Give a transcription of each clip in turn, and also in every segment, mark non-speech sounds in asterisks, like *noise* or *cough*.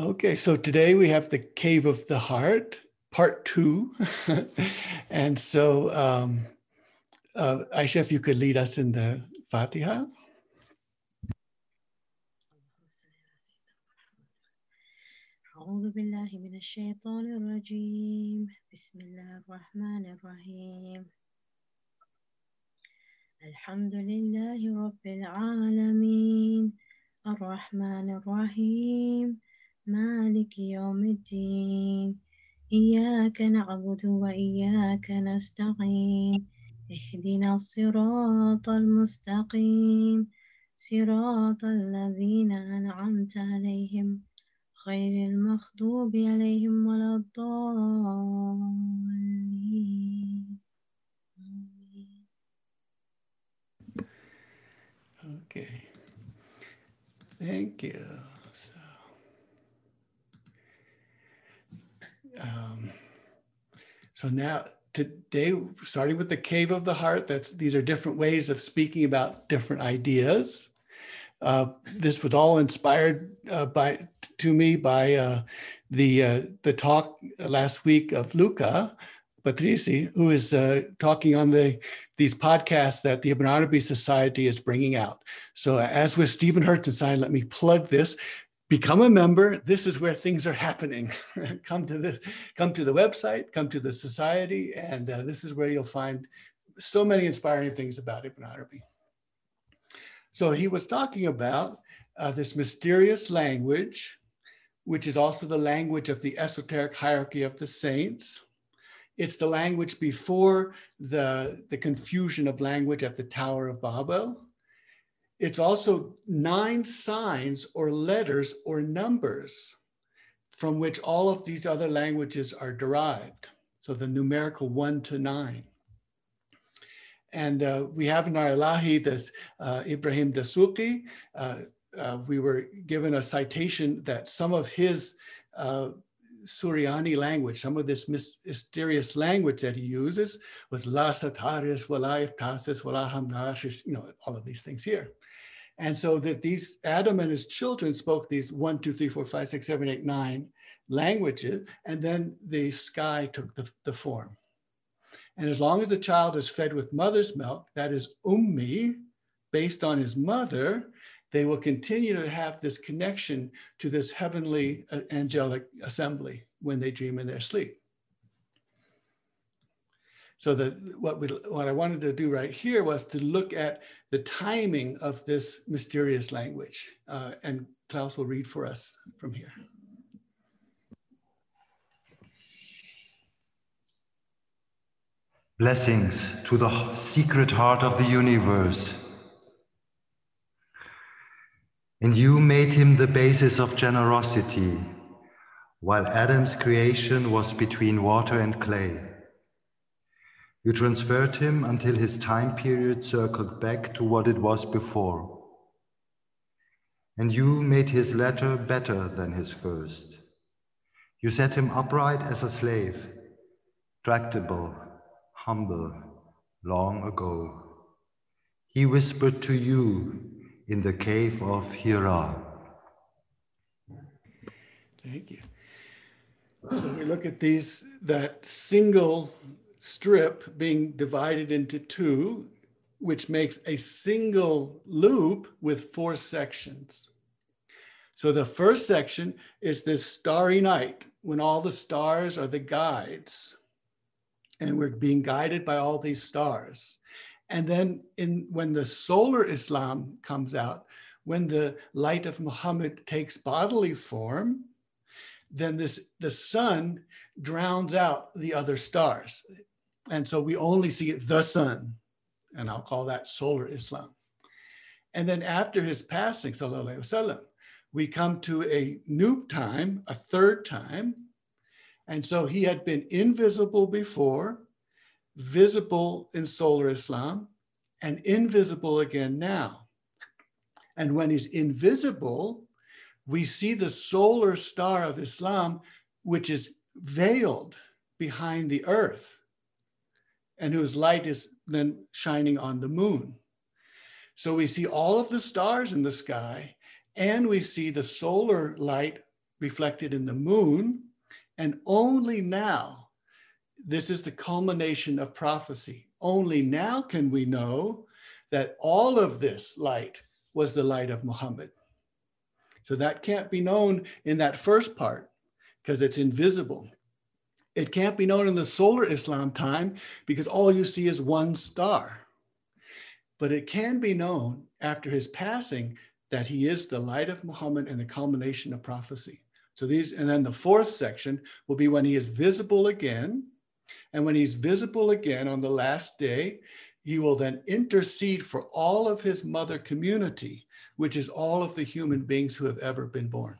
Okay, so today we have the Cave of the Heart, part two. *laughs* and so, um, uh, Aisha, if you could lead us in the Fatiha. أعوذ بالله من الشيطان الرجيم بسم الله الرحمن الرحيم الحمد لله رب العالمين الرحمن الرحيم مالك يوم الدين؟ إياك نعبد وإياك نستعين. اهدنا الصراط المستقيم. صراط الذين أنعمت عليهم. غير المغضوب عليهم ولا الضالين. Okay. Thank you. Um, so now today, starting with the cave of the heart, that's these are different ways of speaking about different ideas. Uh, this was all inspired uh, by to me by uh, the uh, the talk last week of Luca Patrizi, who is uh, talking on the these podcasts that the Ibn Society is bringing out. So, as with Stephen Hirtenstein, let me plug this. Become a member. This is where things are happening. *laughs* come to this, come to the website, come to the society, and uh, this is where you'll find so many inspiring things about Ibn Arabi. So he was talking about uh, this mysterious language, which is also the language of the esoteric hierarchy of the saints. It's the language before the, the confusion of language at the Tower of Babel. It's also nine signs or letters or numbers from which all of these other languages are derived. So the numerical one to nine. And uh, we have in our this uh, Ibrahim Dasuki. Uh, uh, we were given a citation that some of his uh, Suryani language, some of this mysterious language that he uses was la sataris, tasis, walaham you know, all of these things here. And so that these Adam and his children spoke these one, two, three, four, five, six, seven, eight, nine languages, and then the sky took the, the form. And as long as the child is fed with mother's milk, that is ummi, based on his mother, they will continue to have this connection to this heavenly uh, angelic assembly when they dream in their sleep. So the, what, we, what I wanted to do right here was to look at the timing of this mysterious language. Uh, and Klaus will read for us from here. Blessings to the secret heart of the universe. And you made him the basis of generosity, while Adam's creation was between water and clay. You transferred him until his time period circled back to what it was before. And you made his latter better than his first. You set him upright as a slave, tractable humble long ago. He whispered to you in the cave of Hira. Thank you. So we look at these, that single strip being divided into two, which makes a single loop with four sections. So the first section is this starry night when all the stars are the guides and we're being guided by all these stars. And then in when the solar Islam comes out, when the light of Muhammad takes bodily form, then this the sun drowns out the other stars. And so we only see the sun, and I'll call that solar Islam. And then after his passing, sallallahu wasallam, we come to a new time, a third time, and so he had been invisible before, visible in solar Islam, and invisible again now. And when he's invisible, we see the solar star of Islam, which is veiled behind the earth, and whose light is then shining on the moon. So we see all of the stars in the sky, and we see the solar light reflected in the moon. And only now, this is the culmination of prophecy. Only now can we know that all of this light was the light of Muhammad. So that can't be known in that first part because it's invisible. It can't be known in the solar Islam time because all you see is one star. But it can be known after his passing that he is the light of Muhammad and the culmination of prophecy. So these, and then the fourth section will be when he is visible again. And when he's visible again on the last day, he will then intercede for all of his mother community, which is all of the human beings who have ever been born.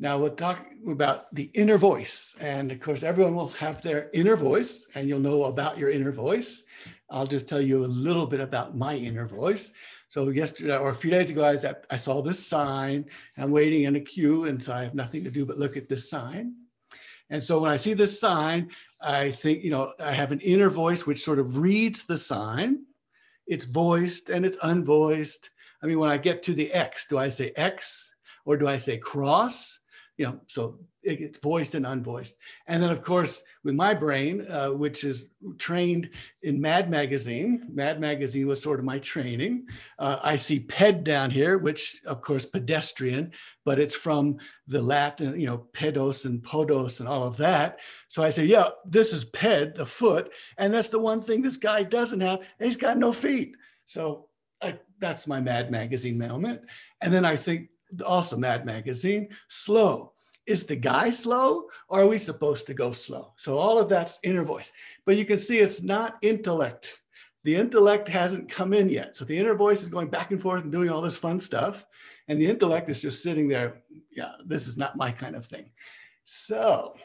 Now we'll talk about the inner voice. And of course, everyone will have their inner voice, and you'll know about your inner voice. I'll just tell you a little bit about my inner voice. So yesterday or a few days ago, I, was at, I saw this sign. I'm waiting in a queue, and so I have nothing to do but look at this sign. And so when I see this sign, I think, you know, I have an inner voice which sort of reads the sign. It's voiced and it's unvoiced. I mean, when I get to the X, do I say X or do I say cross? You know, so it's voiced and unvoiced. And then, of course, with my brain, uh, which is trained in Mad Magazine, Mad Magazine was sort of my training. Uh, I see ped down here, which, of course, pedestrian, but it's from the Latin, you know, pedos and podos and all of that. So I say, yeah, this is ped, the foot. And that's the one thing this guy doesn't have. he's got no feet. So I, that's my Mad Magazine moment. And then I think, also Mad Magazine, slow is the guy slow or are we supposed to go slow? So all of that's inner voice. But you can see it's not intellect. The intellect hasn't come in yet. So the inner voice is going back and forth and doing all this fun stuff. And the intellect is just sitting there. Yeah, this is not my kind of thing. So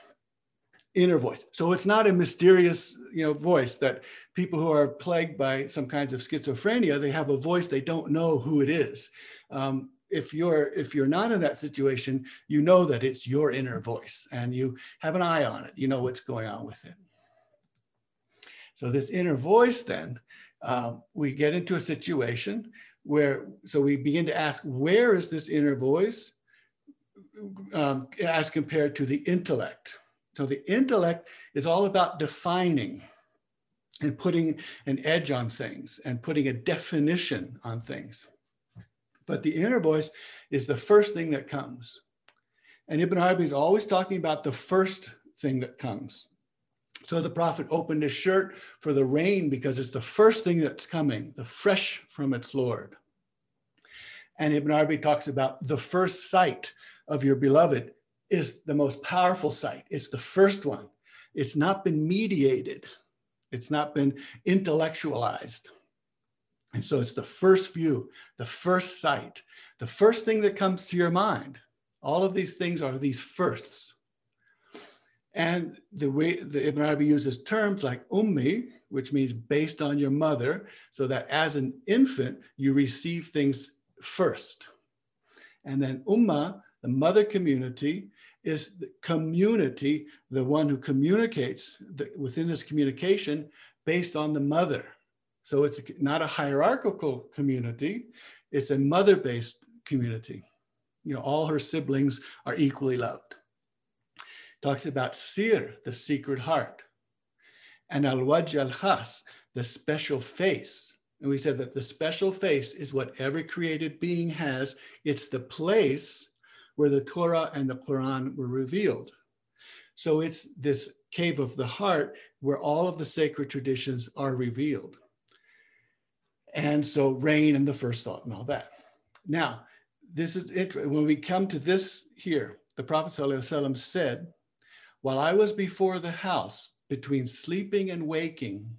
inner voice. So it's not a mysterious, you know, voice that people who are plagued by some kinds of schizophrenia, they have a voice, they don't know who it is. Um, if you're if you're not in that situation you know that it's your inner voice and you have an eye on it. You know what's going on with it. So this inner voice then uh, we get into a situation where so we begin to ask where is this inner voice um, as compared to the intellect? So the intellect is all about defining and putting an edge on things and putting a definition on things but the inner voice is the first thing that comes. And Ibn Arabi is always talking about the first thing that comes. So the prophet opened his shirt for the rain because it's the first thing that's coming, the fresh from its Lord. And Ibn Arabi talks about the first sight of your beloved is the most powerful sight. It's the first one. It's not been mediated. It's not been intellectualized. And so it's the first view, the first sight, the first thing that comes to your mind. All of these things are these firsts. And the way the Ibn Arabi uses terms like ummi, which means based on your mother, so that as an infant, you receive things first. And then umma, the mother community, is the community, the one who communicates the, within this communication based on the mother. So it's not a hierarchical community, it's a mother based community. You know, all her siblings are equally loved. Talks about Sir, the secret heart, and Al Waj al Khas, the special face. And we said that the special face is what every created being has. It's the place where the Torah and the Quran were revealed. So it's this cave of the heart where all of the sacred traditions are revealed. And so rain and the first thought and all that. Now, this is interesting. When we come to this here, the Prophet ﷺ said, While I was before the house, between sleeping and waking,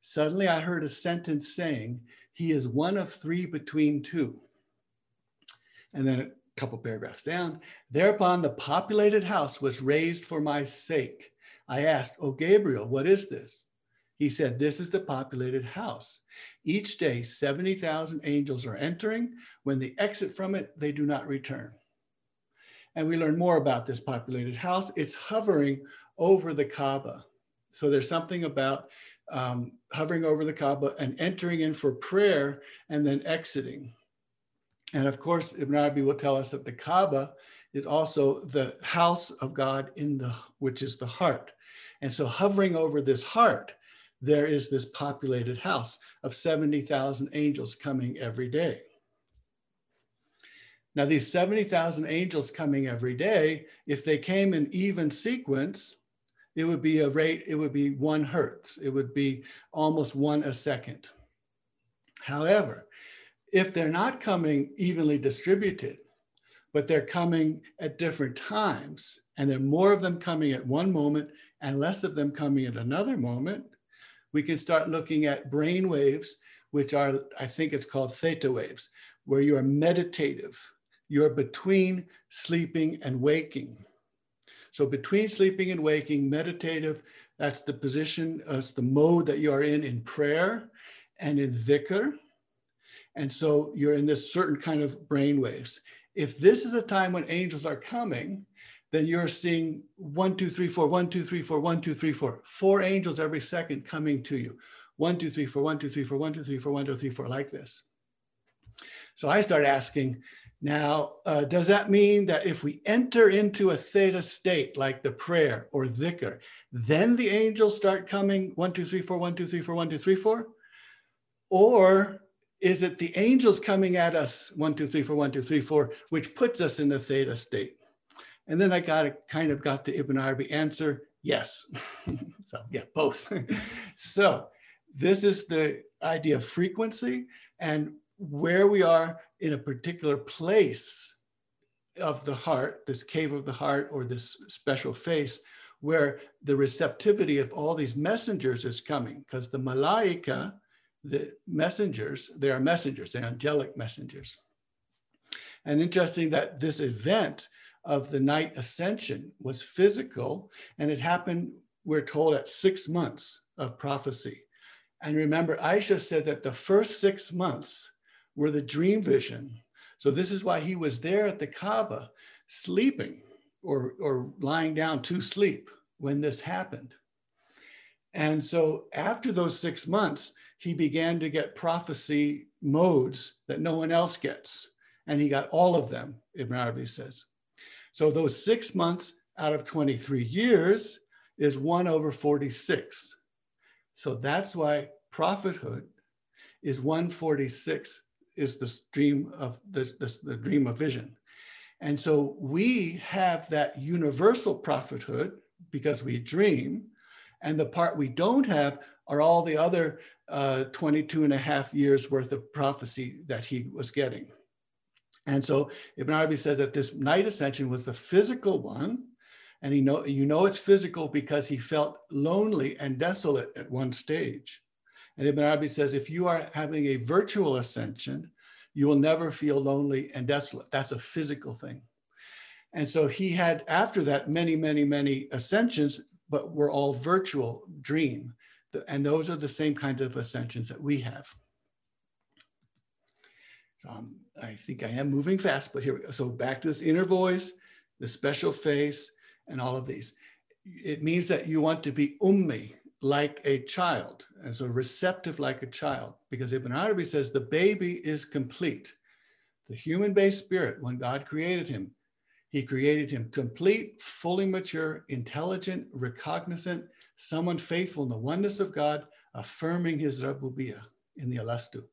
suddenly I heard a sentence saying, He is one of three between two. And then a couple paragraphs down, thereupon the populated house was raised for my sake. I asked, Oh, Gabriel, what is this? He said, This is the populated house. Each day, 70,000 angels are entering. When they exit from it, they do not return. And we learn more about this populated house. It's hovering over the Kaaba. So there's something about um, hovering over the Kaaba and entering in for prayer and then exiting. And of course, Ibn Arabi will tell us that the Kaaba is also the house of God in the which is the heart. And so hovering over this heart, there is this populated house of 70,000 angels coming every day. Now, these 70,000 angels coming every day, if they came in even sequence, it would be a rate, it would be one hertz. It would be almost one a second. However, if they're not coming evenly distributed, but they're coming at different times, and there are more of them coming at one moment and less of them coming at another moment, we can start looking at brain waves, which are, I think it's called theta waves, where you are meditative. You're between sleeping and waking. So between sleeping and waking, meditative, that's the position, that's the mode that you are in in prayer and in dhikr. And so you're in this certain kind of brain waves. If this is a time when angels are coming, then you're seeing one, two, three, four, one, two, three, four, one, two, three, four, four angels every second coming to you. One, two, three, four, one, two, three, four, one, two, three, four, one, two, three, four, like this. So I start asking, now, uh, does that mean that if we enter into a theta state, like the prayer or dhikr, then the angels start coming one, two, three, four, one, two, three, four, one, two, three, four? Or is it the angels coming at us one, two, three, four, one, two, three, four, which puts us in the theta state? And then I got a, kind of got the Ibn Arabi answer, yes. *laughs* so yeah, both. *laughs* so this is the idea of frequency and where we are in a particular place of the heart, this cave of the heart or this special face, where the receptivity of all these messengers is coming, because the malaika, the messengers, they are messengers, they're angelic messengers. And interesting that this event of the night ascension was physical, and it happened, we're told, at six months of prophecy. And remember, Aisha said that the first six months were the dream vision. So this is why he was there at the Kaaba sleeping or, or lying down to sleep when this happened. And so after those six months, he began to get prophecy modes that no one else gets. And he got all of them, Ibn Arabi says. So those six months out of 23 years is one over 46. So that's why prophethood is 146 is the dream of the, the, the dream of vision. And so we have that universal prophethood because we dream. And the part we don't have are all the other uh, 22 and a half years worth of prophecy that he was getting. And so Ibn Arabi said that this night ascension was the physical one. And he know, you know it's physical because he felt lonely and desolate at one stage. And Ibn Arabi says, if you are having a virtual ascension, you will never feel lonely and desolate. That's a physical thing. And so he had, after that, many, many, many ascensions, but were all virtual dream. And those are the same kinds of ascensions that we have. Um, I think I am moving fast, but here we go. So back to this inner voice, the special face, and all of these. It means that you want to be ummi, like a child, and so receptive like a child, because Ibn Arabi says the baby is complete. The human based spirit, when God created him, he created him complete, fully mature, intelligent, recognizant, someone faithful in the oneness of God, affirming his Rabbubiyah in the Alastu.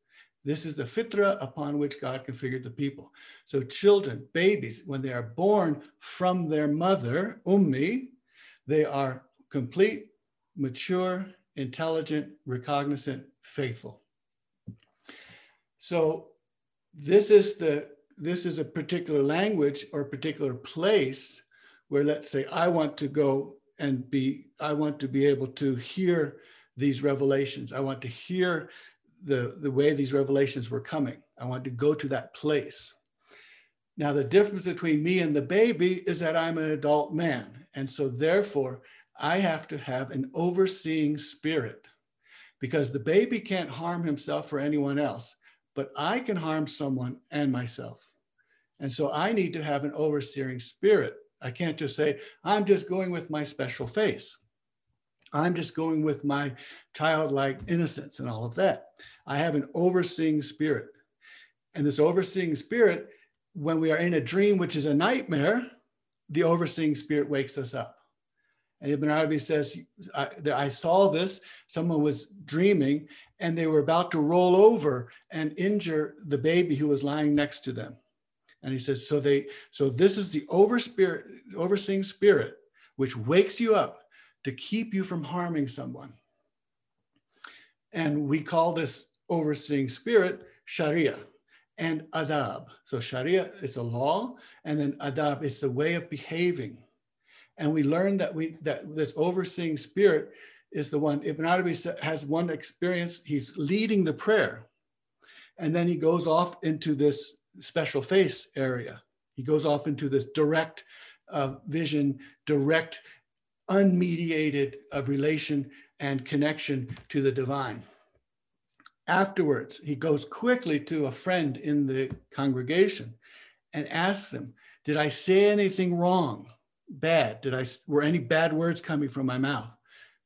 This is the fitra upon which God configured the people. So children, babies, when they are born from their mother, ummi, they are complete, mature, intelligent, recognizant, faithful. So this is the this is a particular language or a particular place where let's say I want to go and be I want to be able to hear these revelations. I want to hear the, the way these revelations were coming. I want to go to that place. Now, the difference between me and the baby is that I'm an adult man. And so, therefore, I have to have an overseeing spirit because the baby can't harm himself or anyone else, but I can harm someone and myself. And so I need to have an overseeing spirit. I can't just say, I'm just going with my special face. I'm just going with my childlike innocence and all of that. I have an overseeing spirit. And this overseeing spirit, when we are in a dream, which is a nightmare, the overseeing spirit wakes us up. And Ibn Arabi says, I, I, saw this, someone was dreaming and they were about to roll over and injure the baby who was lying next to them. And he says, so they, so this is the over spirit, overseeing spirit, which wakes you up to keep you from harming someone. And we call this overseeing spirit Sharia and adab. So Sharia is a law, and then adab is the way of behaving. And we learn that we that this overseeing spirit is the one. Ibn Arabi has one experience. He's leading the prayer, and then he goes off into this special face area. He goes off into this direct uh, vision, direct, unmediated of relation and connection to the divine. Afterwards, he goes quickly to a friend in the congregation and asks him, Did I say anything wrong? Bad? Did I were any bad words coming from my mouth?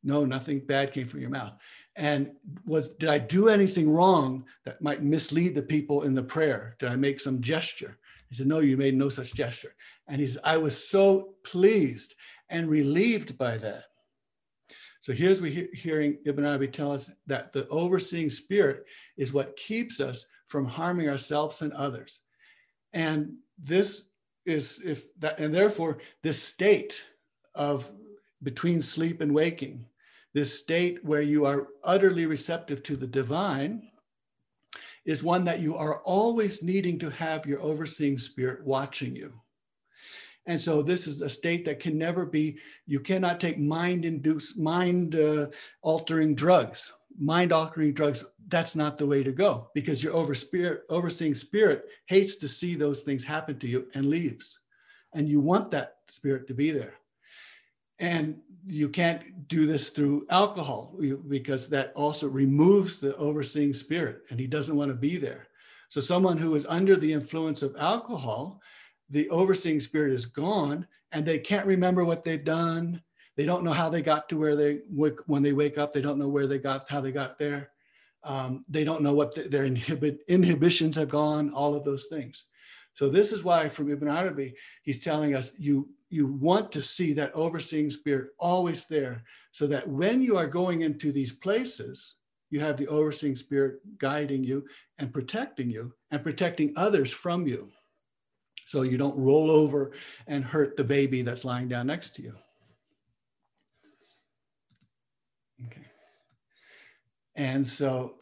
No, nothing bad came from your mouth. And was did I do anything wrong that might mislead the people in the prayer? Did I make some gesture? He said, No, you made no such gesture. And he said, I was so pleased and relieved by that. So here's we he- hearing Ibn Arabi tell us that the overseeing spirit is what keeps us from harming ourselves and others. And this is if that, and therefore this state of between sleep and waking, this state where you are utterly receptive to the divine, is one that you are always needing to have your overseeing spirit watching you. And so this is a state that can never be, you cannot take mind induced, mind uh, altering drugs, mind altering drugs. That's not the way to go because your over spirit, overseeing spirit hates to see those things happen to you and leaves. And you want that spirit to be there. And you can't do this through alcohol because that also removes the overseeing spirit and he doesn't want to be there. So someone who is under the influence of alcohol the overseeing spirit is gone and they can't remember what they've done. They don't know how they got to where they when they wake up. They don't know where they got how they got there. Um, they don't know what the, their inhibit, inhibitions have gone. All of those things. So this is why from Ibn Arabi he's telling us you you want to see that overseeing spirit always there, so that when you are going into these places, you have the overseeing spirit guiding you and protecting you and protecting others from you so you don't roll over and hurt the baby that's lying down next to you. Okay. And so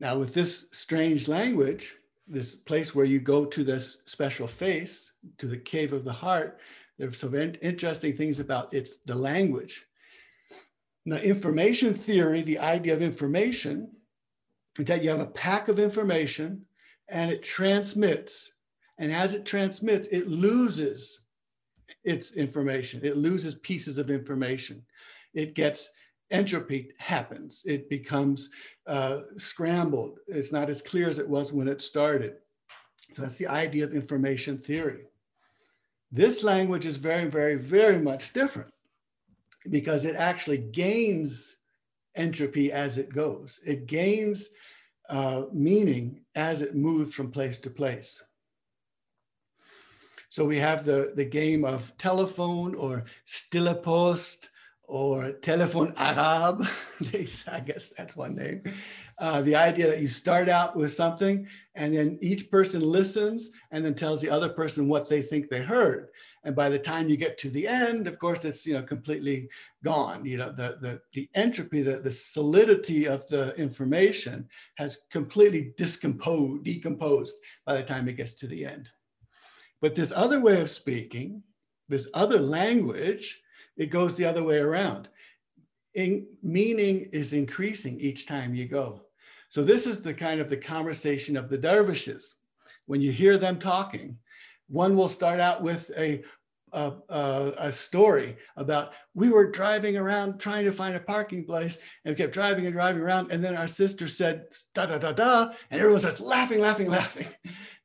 now with this strange language, this place where you go to this special face, to the cave of the heart, there's some interesting things about it's the language. Now, information theory, the idea of information, that you have a pack of information and it transmits and as it transmits, it loses its information. It loses pieces of information. It gets entropy happens. It becomes uh, scrambled. It's not as clear as it was when it started. So that's the idea of information theory. This language is very, very, very much different because it actually gains entropy as it goes. It gains uh, meaning as it moves from place to place. So we have the, the game of telephone or stille post or telephone Arab. *laughs* I guess that's one name. Uh, the idea that you start out with something and then each person listens and then tells the other person what they think they heard. And by the time you get to the end, of course, it's you know completely gone. You know the the the entropy, the the solidity of the information has completely discomposed, decomposed by the time it gets to the end. But this other way of speaking, this other language, it goes the other way around. In, meaning is increasing each time you go. So this is the kind of the conversation of the dervishes. When you hear them talking, one will start out with a, a, a, a, story about we were driving around trying to find a parking place and we kept driving and driving around. And then our sister said, da, da, da, da. And everyone starts laughing, laughing, *laughs* laughing.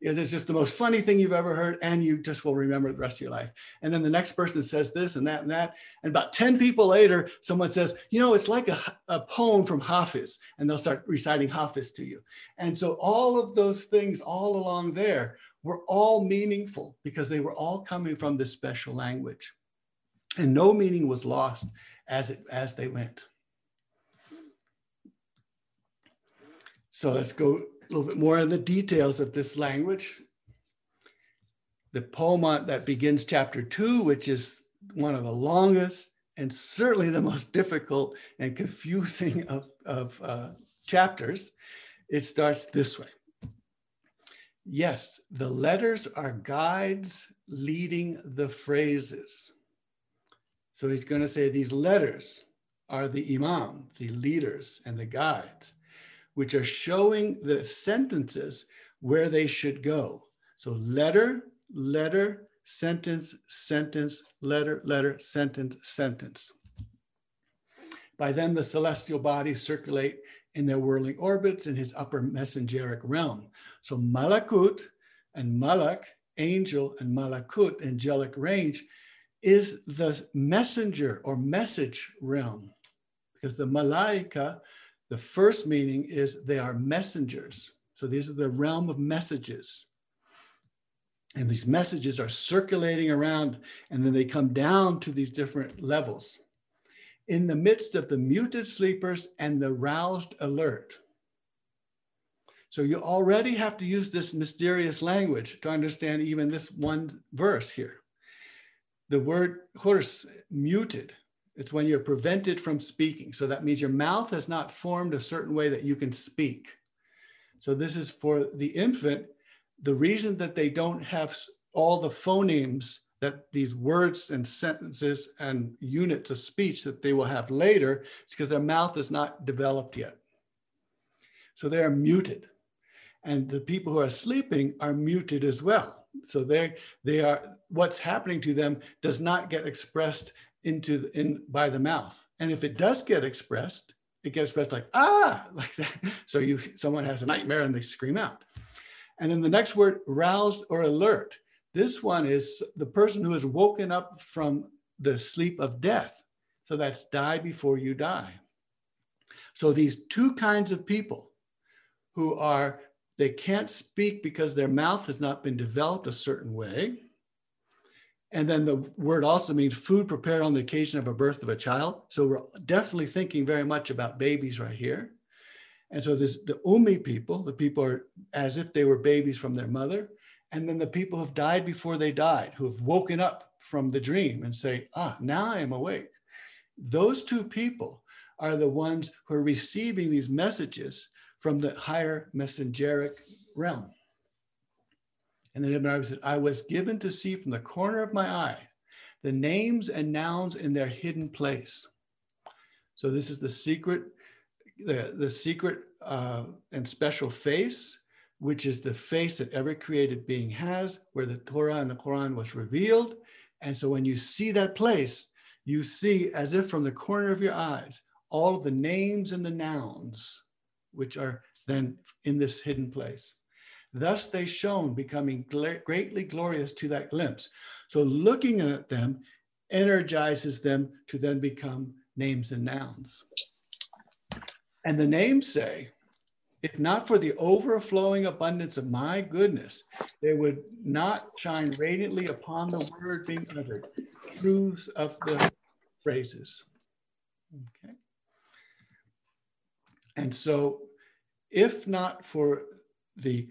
because it's just the most funny thing you've ever heard. And you just will remember the rest of your life. And then the next person says this and that and that. And about 10 people later, someone says, you know, it's like a, a poem from Hafiz. And they'll start reciting Hafiz to you. And so all of those things all along there were all meaningful because they were all coming from this special language. And no meaning was lost as, it, as they went. So let's go a little bit more in the details of this language. The poem that begins chapter two, which is one of the longest and certainly the most *laughs* difficult and confusing of, of uh, chapters, it starts this way. Yes, the letters are guides leading the phrases. So he's going to say these letters are the imam, the leaders, and the guides, which are showing the sentences where they should go. So letter, letter, sentence, sentence, letter, letter, sentence, sentence. By then, the celestial bodies circulate in their whirling orbits in his upper messengeric realm. So Malakut and Malak, angel, and Malakut, angelic range, is the messenger or message realm. Because the Malaika, the first meaning is they are messengers. So these are the realm of messages. And these messages are circulating around and then they come down to these different levels in the midst of the muted sleepers and the roused alert. So you already have to use this mysterious language to understand even this one verse here. The word khurs, muted, it's when you're prevented from speaking. So that means your mouth has not formed a certain way that you can speak. So this is for the infant. The reason that they don't have all the phonemes that these words and sentences and units of speech that they will have later is because their mouth is not developed yet. So they are muted. And the people who are sleeping are muted as well. So they they are what's happening to them does not get expressed into in by the mouth. And if it does get expressed, it gets expressed like ah *laughs* like that. So you someone has a nightmare and they scream out. And then the next word, roused or alert. This one is the person who has woken up from the sleep of death. So that's die before you die. So these two kinds of people who are, they can't speak because their mouth has not been developed a certain way. And then the word also means food prepared on the occasion of a birth of a child. So we're definitely thinking very much about babies right here. And so this the Ummi people, the people are as if they were babies from their mother and then the people who've died before they died, who have woken up from the dream and say, ah, now I am awake. Those two people are the ones who are receiving these messages from the higher messengeric realm. And then Ibn Arabi said, I was given to see from the corner of my eye the names and nouns in their hidden place. So this is the secret, the, the secret uh, and special face which is the face that every created being has, where the Torah and the Quran was revealed. And so when you see that place, you see as if from the corner of your eyes, all of the names and the nouns, which are then in this hidden place. Thus they shone, becoming greatly glorious to that glimpse. So looking at them energizes them to then become names and nouns. And the names say, if not for the overflowing abundance of my goodness, they would not shine radiantly upon the word being uttered. Truths of the phrases. Okay. And so, if not for the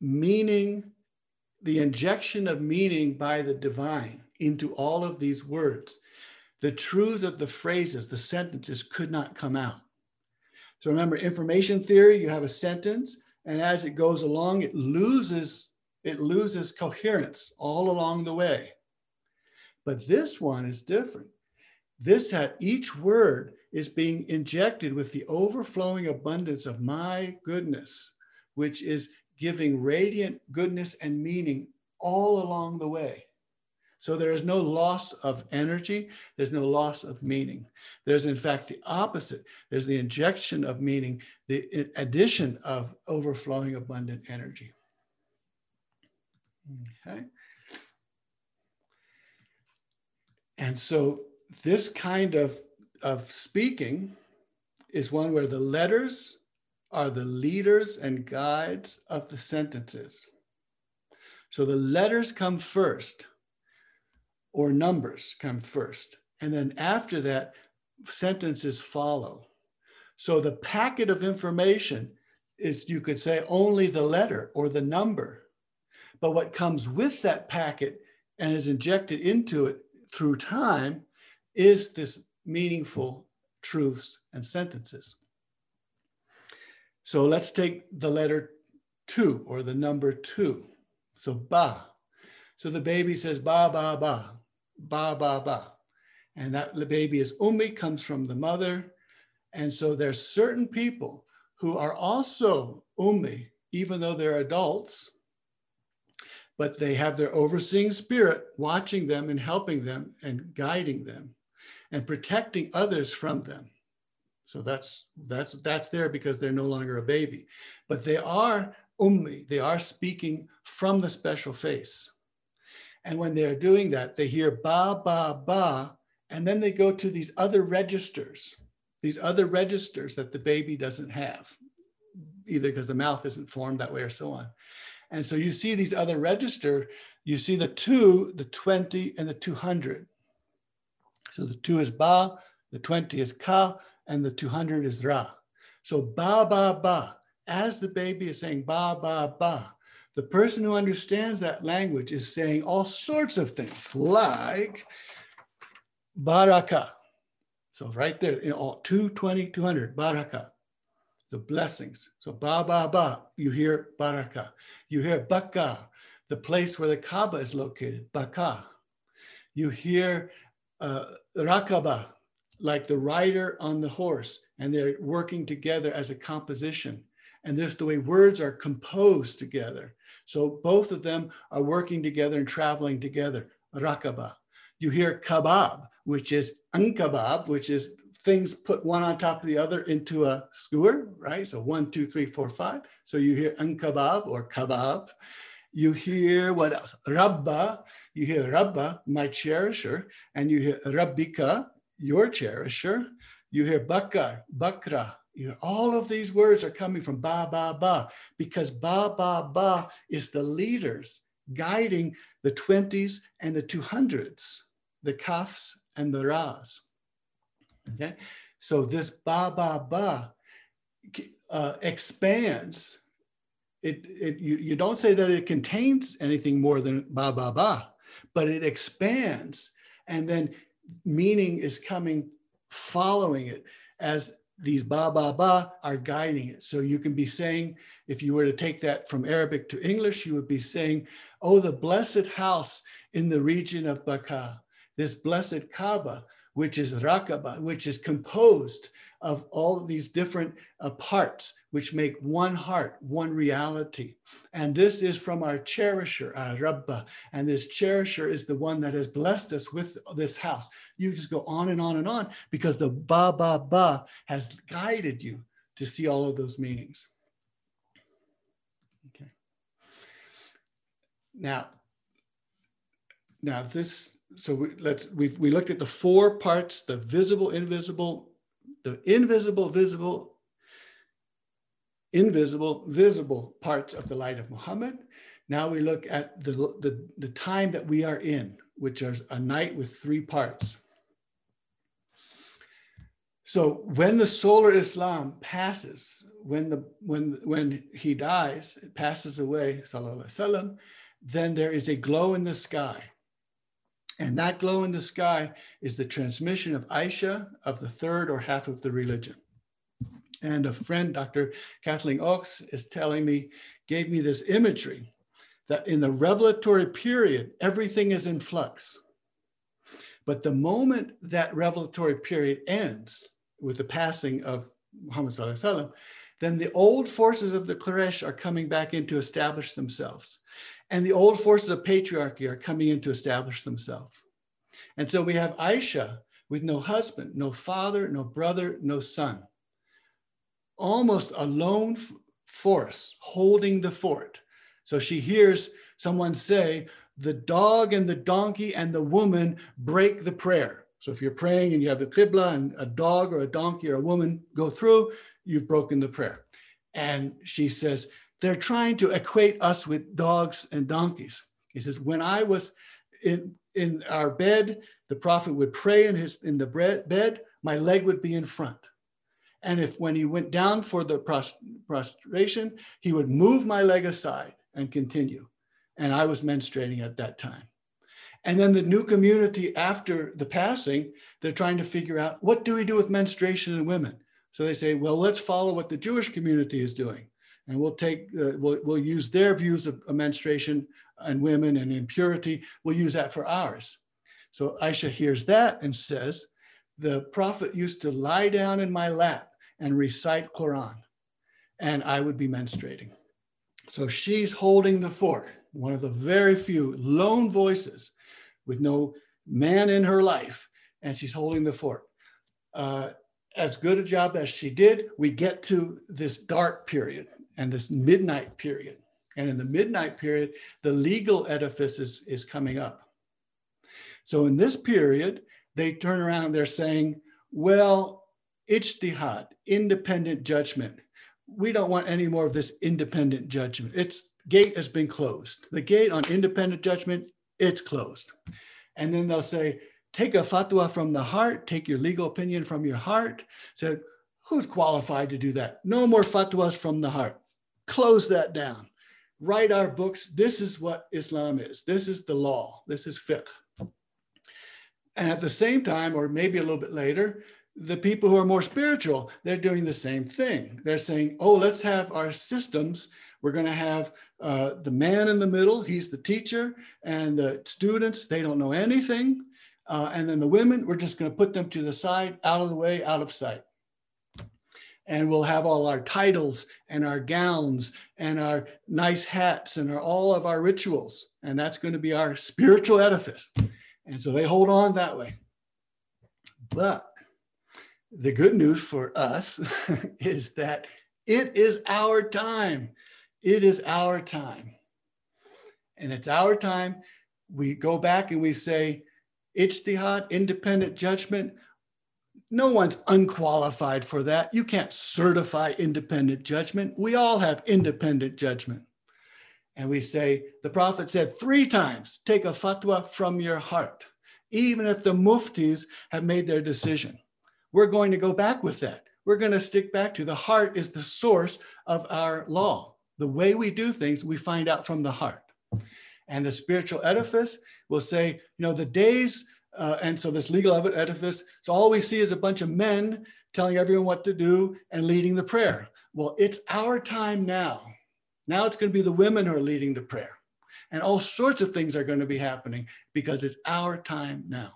meaning, the injection of meaning by the divine into all of these words, the truths of the phrases, the sentences could not come out. So remember, information theory, you have a sentence, and as it goes along, it loses, it loses coherence all along the way. But this one is different. This had each word is being injected with the overflowing abundance of my goodness, which is giving radiant goodness and meaning all along the way. So there is no loss of energy, there's no loss of meaning. There's, in fact, the opposite. There's the injection of meaning, the addition of overflowing abundant energy. Okay. And so this kind of, of speaking is one where the letters are the leaders and guides of the sentences. So the letters come first, or numbers come first. And then after that, sentences follow. So the packet of information is, you could say, only the letter or the number. But what comes with that packet and is injected into it through time is this meaningful truths and sentences. So let's take the letter two or the number two. So ba. So the baby says ba, ba, ba, ba, ba, ba. And that the baby is ummi, comes from the mother. And so there's certain people who are also ummi, even though they're adults, but they have their overseeing spirit watching them and helping them and guiding them and protecting others from them. So that's that's that's there because they're no longer a baby, but they are ummi. They are speaking from the special face, and when they're doing that, they hear ba ba ba, and then they go to these other registers, these other registers that the baby doesn't have, either because the mouth isn't formed that way or so on. And so you see these other register, you see the two, the 20, and the 200. So the two is ba, the 20 is ka, and the 200 is ra. So ba, ba, ba. As the baby is saying ba, ba, ba, the person who understands that language is saying all sorts of things like baraka. So right there, in all 220, 200, baraka the blessings. So ba ba ba, you hear baraka. You hear baka, the place where the Kaaba is located, baka. You hear uh, rakaba, like the rider on the horse, and they're working together as a composition. And there's the way words are composed together. So both of them are working together and traveling together. Rakaba. You hear kabab, which is unkabab, which is things put one on top of the other into a skewer, right? So one, two, three, four, five. So you hear unkabab or kabab. You hear what else? Rabba. You hear Rabba, my cherisher, and you hear Rabbika, your cherisher. You hear Bakar, Bakra. You know, all of these words are coming from ba, ba, ba, because ba, ba, ba is the leaders guiding the 20s and the 200s, the kafs and the ras. Okay, so this ba ba ba uh, expands. It, it you, you don't say that it contains anything more than ba ba ba, but it expands, and then meaning is coming following it as these ba ba ba are guiding it. So you can be saying, if you were to take that from Arabic to English, you would be saying, "Oh, the blessed house in the region of Baka, this blessed Kaaba which is rakaba, which is composed of all of these different uh, parts, which make one heart, one reality. And this is from our cherisher, our Rabba. And this cherisher is the one that has blessed us with this house. You just go on and on and on because the ba, ba, ba has guided you to see all of those meanings. Okay. Now, now this so we, let's we've we looked at the four parts: the visible, invisible, the invisible, visible, invisible, visible parts of the light of Muhammad. Now we look at the, the, the time that we are in, which is a night with three parts. So when the solar Islam passes, when the when when he dies, it passes away, wasallam, then there is a glow in the sky and that glow in the sky is the transmission of Aisha of the third or half of the religion. And a friend, Dr. Kathleen Oaks, is telling me, gave me this imagery that in the revelatory period, everything is in flux. But the moment that revelatory period ends with the passing of Muhammad, then the old forces of the Quraysh are coming back in to establish themselves. And the old forces of patriarchy are coming in to establish themselves. And so we have Aisha with no husband, no father, no brother, no son. Almost a lone force holding the fort. So she hears someone say, the dog and the donkey and the woman break the prayer. So if you're praying and you have the Qibla and a dog or a donkey or a woman go through, you've broken the prayer. And she says, they're trying to equate us with dogs and donkeys. He says, when I was in, in our bed, the prophet would pray in his in the bed, my leg would be in front. And if when he went down for the prostration, he would move my leg aside and continue. And I was menstruating at that time. And then the new community after the passing, they're trying to figure out what do we do with menstruation in women? So they say, well, let's follow what the Jewish community is doing. And we'll take, uh, we'll, we'll use their views of, menstruation and women and impurity. We'll use that for ours. So Aisha hears that and says, the prophet used to lie down in my lap and recite Quran, and I would be menstruating. So she's holding the fort, one of the very few lone voices with no man in her life, and she's holding the fort. Uh, as good a job as she did, we get to this dark period and this midnight period. And in the midnight period, the legal edifice is, is coming up. So in this period, they turn around, they're saying, well, ijtihad, independent judgment. We don't want any more of this independent judgment. Its gate has been closed. The gate on independent judgment, it's closed. And then they'll say, take a fatwa from the heart, take your legal opinion from your heart. So who's qualified to do that? No more fatwas from the heart. Close that down. Write our books. This is what Islam is. This is the law. This is fiqh. And at the same time, or maybe a little bit later, the people who are more spiritual, they're doing the same thing. They're saying, oh, let's have our systems. We're going to have uh, the man in the middle, he's the teacher, and the students, they don't know anything. Uh, and then the women, we're just going to put them to the side, out of the way, out of sight. And we'll have all our titles and our gowns and our nice hats and our, all of our rituals. And that's going to be our spiritual edifice. And so they hold on that way. But the good news for us *laughs* is that it is our time. It is our time. And it's our time. We go back and we say, ijtihad, independent judgment. No one's unqualified for that. You can't certify independent judgment. We all have independent judgment. And we say, the Prophet said three times, take a fatwa from your heart, even if the muftis have made their decision. We're going to go back with that. We're going to stick back to the heart is the source of our law. The way we do things, we find out from the heart. And the spiritual edifice will say, you know, the days, uh, and so this legal edifice, so all we see is a bunch of men telling everyone what to do and leading the prayer. Well, it's our time now now it's going to be the women who are leading the prayer. And all sorts of things are going to be happening because it's our time now.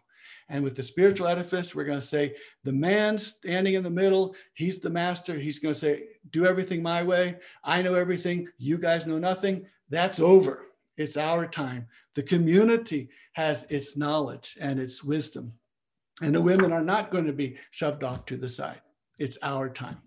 And with the spiritual edifice, we're going to say, the man standing in the middle, he's the master. He's going to say, do everything my way. I know everything. You guys know nothing. That's over. It's our time. The community has its knowledge and its wisdom. And the women are not going to be shoved off to the side. It's our time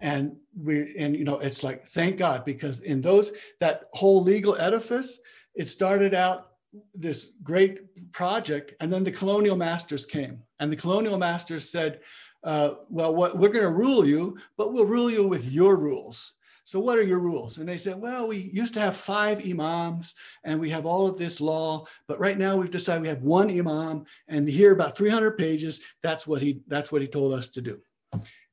and we and you know it's like thank god because in those that whole legal edifice it started out this great project and then the colonial masters came and the colonial masters said uh, well what, we're going to rule you but we'll rule you with your rules so what are your rules and they said well we used to have five imams and we have all of this law but right now we've decided we have one imam and here about 300 pages that's what he that's what he told us to do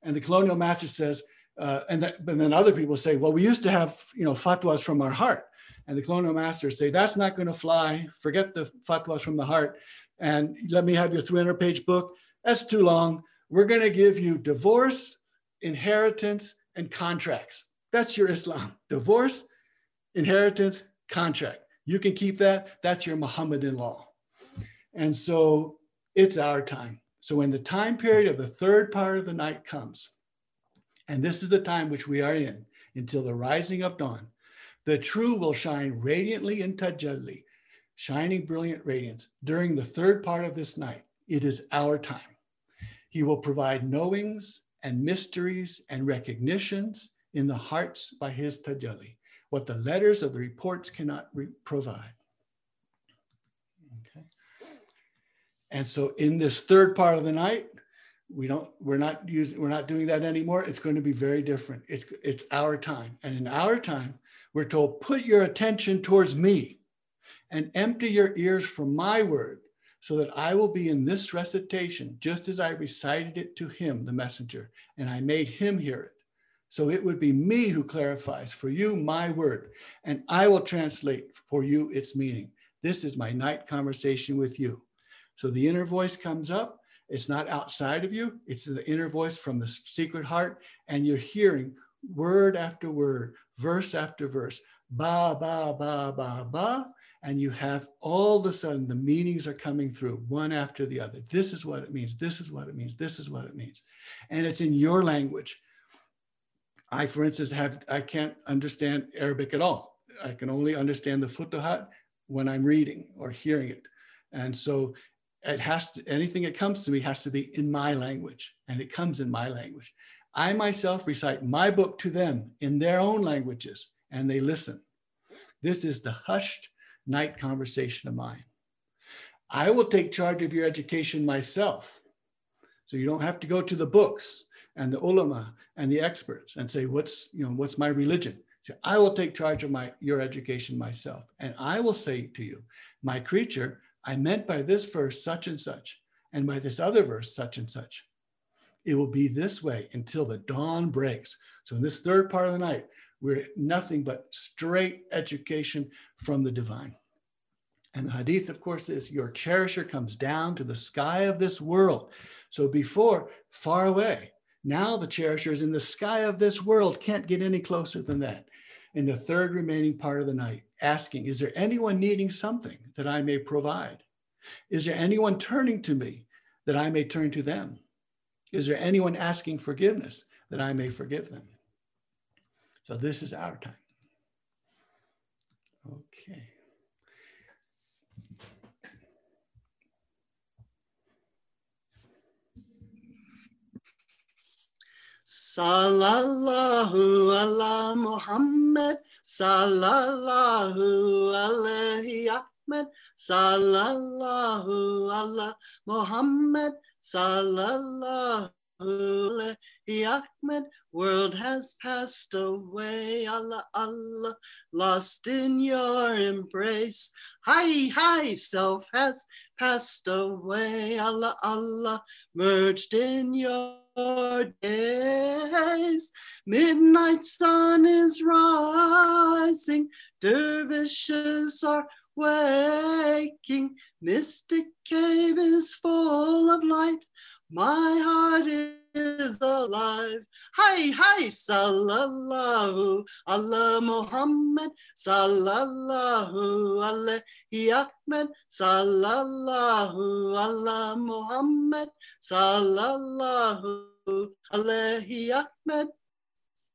and the colonial master says, uh, and, that, and then other people say, well, we used to have, you know, fatwas from our heart. And the colonial masters say, that's not going to fly. Forget the fatwas from the heart. And let me have your 300 page book. That's too long. We're going to give you divorce, inheritance, and contracts. That's your Islam. Divorce, inheritance, contract. You can keep that. That's your Muhammadan law. And so it's our time. So when the time period of the third part of the night comes, And this is the time which we are in until the rising of dawn. The true will shine radiantly in Tajalli, shining brilliant radiance during the third part of this night. It is our time. He will provide knowings and mysteries and recognitions in the hearts by his Tajalli, what the letters of the reports cannot re- provide. Okay. And so in this third part of the night, we don't we're not using we're not doing that anymore it's going to be very different it's it's our time and in our time we're told put your attention towards me and empty your ears from my word so that I will be in this recitation just as I recited it to him, the messenger, and I made him hear it. So it would be me who clarifies for you my word, and I will translate for you its meaning. This is my night conversation with you. So the inner voice comes up. It's not outside of you, it's the inner voice from the secret heart, and you're hearing word after word, verse after verse, ba, ba, ba, ba, ba, and you have all of a sudden the meanings are coming through one after the other. This is what it means. This is what it means. This is what it means. And it's in your language. I, for instance, have I can't understand Arabic at all. I can only understand the futuhat when I'm reading or hearing it. And so it has to anything that comes to me has to be in my language, and it comes in my language. I myself recite my book to them in their own languages, and they listen. This is the hushed night conversation of mine. I will take charge of your education myself. So you don't have to go to the books and the ulama and the experts and say, what's, you know, what's my religion? So I will take charge of my your education myself. And I will say to you, my creature, I meant by this verse such and such, and by this other verse such and such. It will be this way until the dawn breaks. So in this third part of the night, we're nothing but straight education from the divine. And the hadith, of course, is your cherisher comes down to the sky of this world. So before, far away. Now the cherishers in the sky of this world, can't get any closer than that. In the third remaining part of the night, asking, Is there anyone needing something that I may provide? Is there anyone turning to me that I may turn to them? Is there anyone asking forgiveness that I may forgive them? So this is our time. Okay. Sallallahu ala Muhammad, sallallahu alaihi Ahmed, sallallahu ala Muhammad, sallallahu Ahmed, world has passed away. Allah, Allah, lost in your embrace. Hi, hi, self has passed away. Allah, Allah, merged in your days. Midnight sun is rising. Dervishes are waking. Mystic cave is full of light. My heart is alive. Hi, hi, sallallahu Allah Muhammad, sallallahu alaihi Ahmed, sallallahu Allah Muhammad, sallallahu alaihi Ahmed.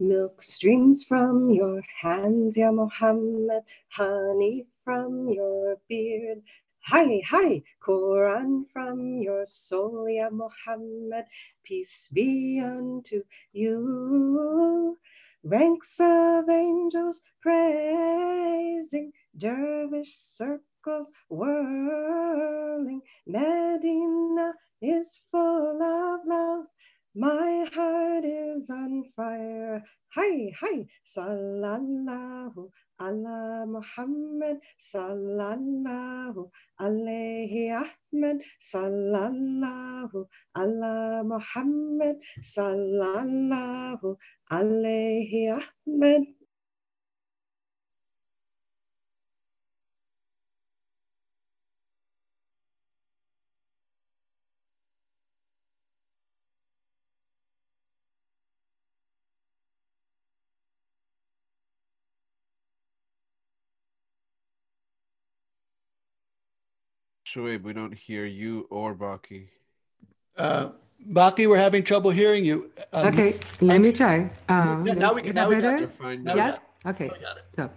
Milk streams from your hands, Ya Muhammad, honey from your beard. Hi, hi, Quran from your soul, Ya Muhammad, peace be unto you. Ranks of angels praising, dervish circles whirling. Medina is full of love, my heart is on fire. Hi, hi, sallallahu ala Muhammad, sallallahu alayhi Ahmed, sallallahu ala Muhammad, sallallahu alayhi Ahmed. Shoaib, we don't hear you or Baki. Uh, Bhakti, we're having trouble hearing you. Um, Okay, let me try. Uh, yeah, now we can. is Now that we got better? it. Fine. Now Yeah? got. Okay. We got it. So,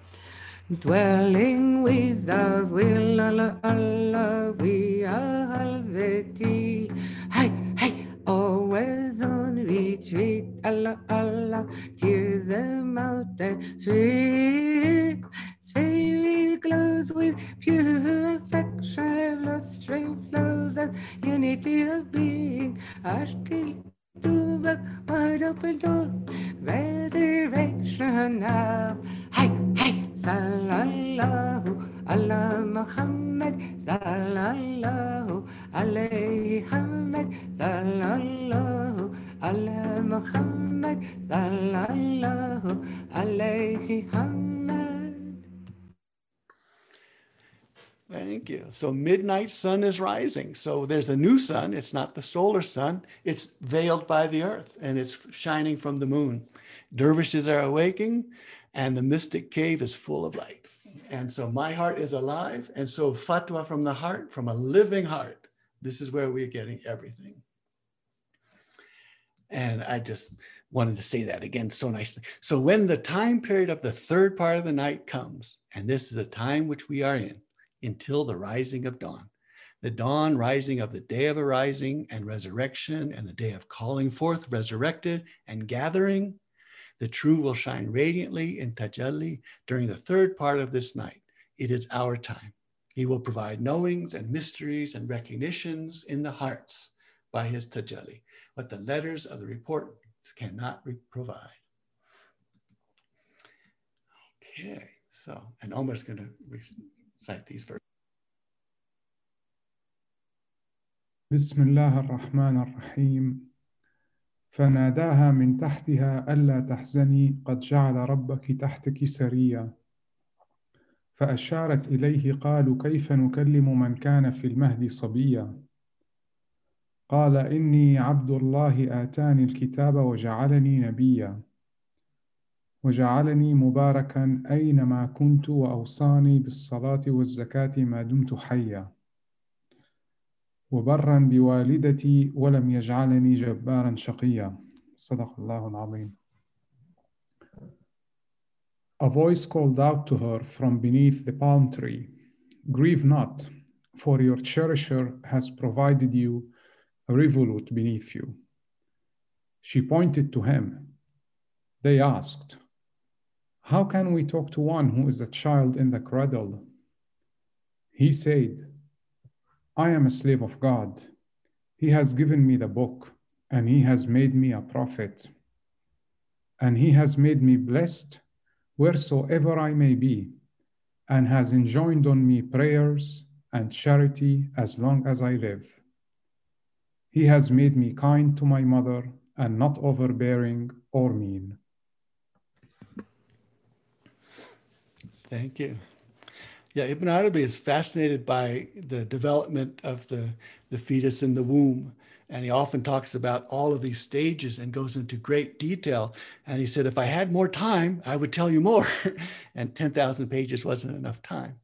dwelling without will, Allah, Allah, we are already. Hey, hey, always on retreat, Allah, Allah, tear them out and sweep. Glows with pure affection, blood stream flows as unity of being. Ashkill to the wide open door, resurrection now. Hey, hey, sallallahu ala Muhammad, sallallahu alayhi Muhammad, sallallahu ala Muhammad, sallallahu alayhi Muhammad. Thank you. So midnight sun is rising. So there's a new sun. It's not the solar sun. It's veiled by the earth and it's shining from the moon. Dervishes are awaking and the mystic cave is full of light. And so my heart is alive. And so fatwa from the heart, from a living heart, this is where we're getting everything. And I just wanted to say that again so nicely. So when the time period of the third part of the night comes, and this is the time which we are in, until the rising of dawn. The dawn rising of the day of arising and resurrection, and the day of calling forth resurrected and gathering. The true will shine radiantly in Tajalli during the third part of this night. It is our time. He will provide knowings and mysteries and recognitions in the hearts by his Tajalli, what the letters of the report cannot provide. Okay, so, and Omar's going to recite these verses. بسم الله الرحمن الرحيم فناداها من تحتها ألا تحزني قد جعل ربك تحتك سريا فأشارت إليه قالوا كيف نكلم من كان في المهد صبيا قال إني عبد الله آتاني الكتاب وجعلني نبيا وجعلني مباركا أينما كنت وأوصاني بالصلاة والزكاة ما دمت حيا وبرا بوالدتي ولم يجعلني جبارا شقيا صدق الله العظيم A voice called out to her from beneath the palm tree Grieve not, for your cherisher has provided you a rivulet beneath you. She pointed to him. They asked, How can we talk to one who is a child in the cradle? He said, I am a slave of God. He has given me the book, and He has made me a prophet. And He has made me blessed wheresoever I may be, and has enjoined on me prayers and charity as long as I live. He has made me kind to my mother and not overbearing or mean. Thank you. Yeah, Ibn Arabi is fascinated by the development of the, the fetus in the womb. And he often talks about all of these stages and goes into great detail. And he said, if I had more time, I would tell you more. *laughs* and 10,000 pages wasn't enough time.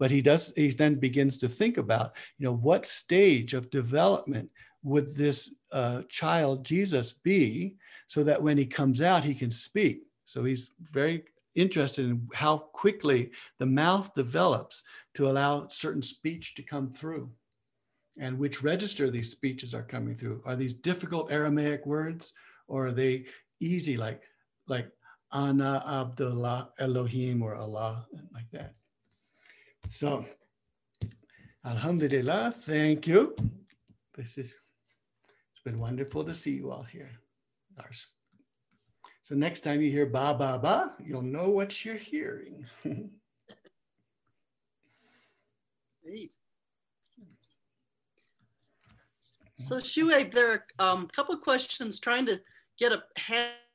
But he does, he then begins to think about, you know, what stage of development would this uh, child, Jesus, be so that when he comes out, he can speak. So he's very interested in how quickly the mouth develops to allow certain speech to come through and which register these speeches are coming through. Are these difficult aramaic words or are they easy like like ana abdullah elohim or allah like that? So alhamdulillah thank you. This is it's been wonderful to see you all here. Our so next time you hear ba ba ba, you'll know what you're hearing. *laughs* Great. So Shuaib, there are um, a couple of questions trying to get a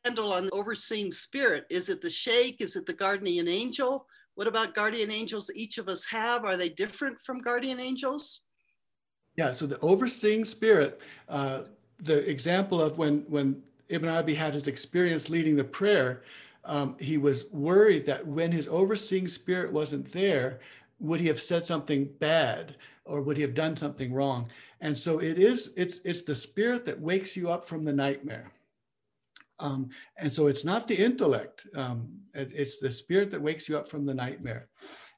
handle on the overseeing spirit. Is it the sheikh? Is it the guardian angel? What about guardian angels each of us have? Are they different from guardian angels? Yeah, so the overseeing spirit, uh, the example of when, when Ibn Arabi had his experience leading the prayer, um, he was worried that when his overseeing spirit wasn't there, would he have said something bad or would he have done something wrong? And so it is, it's, it's the spirit that wakes you up from the nightmare. Um, and so it's not the intellect, um, it, it's the spirit that wakes you up from the nightmare.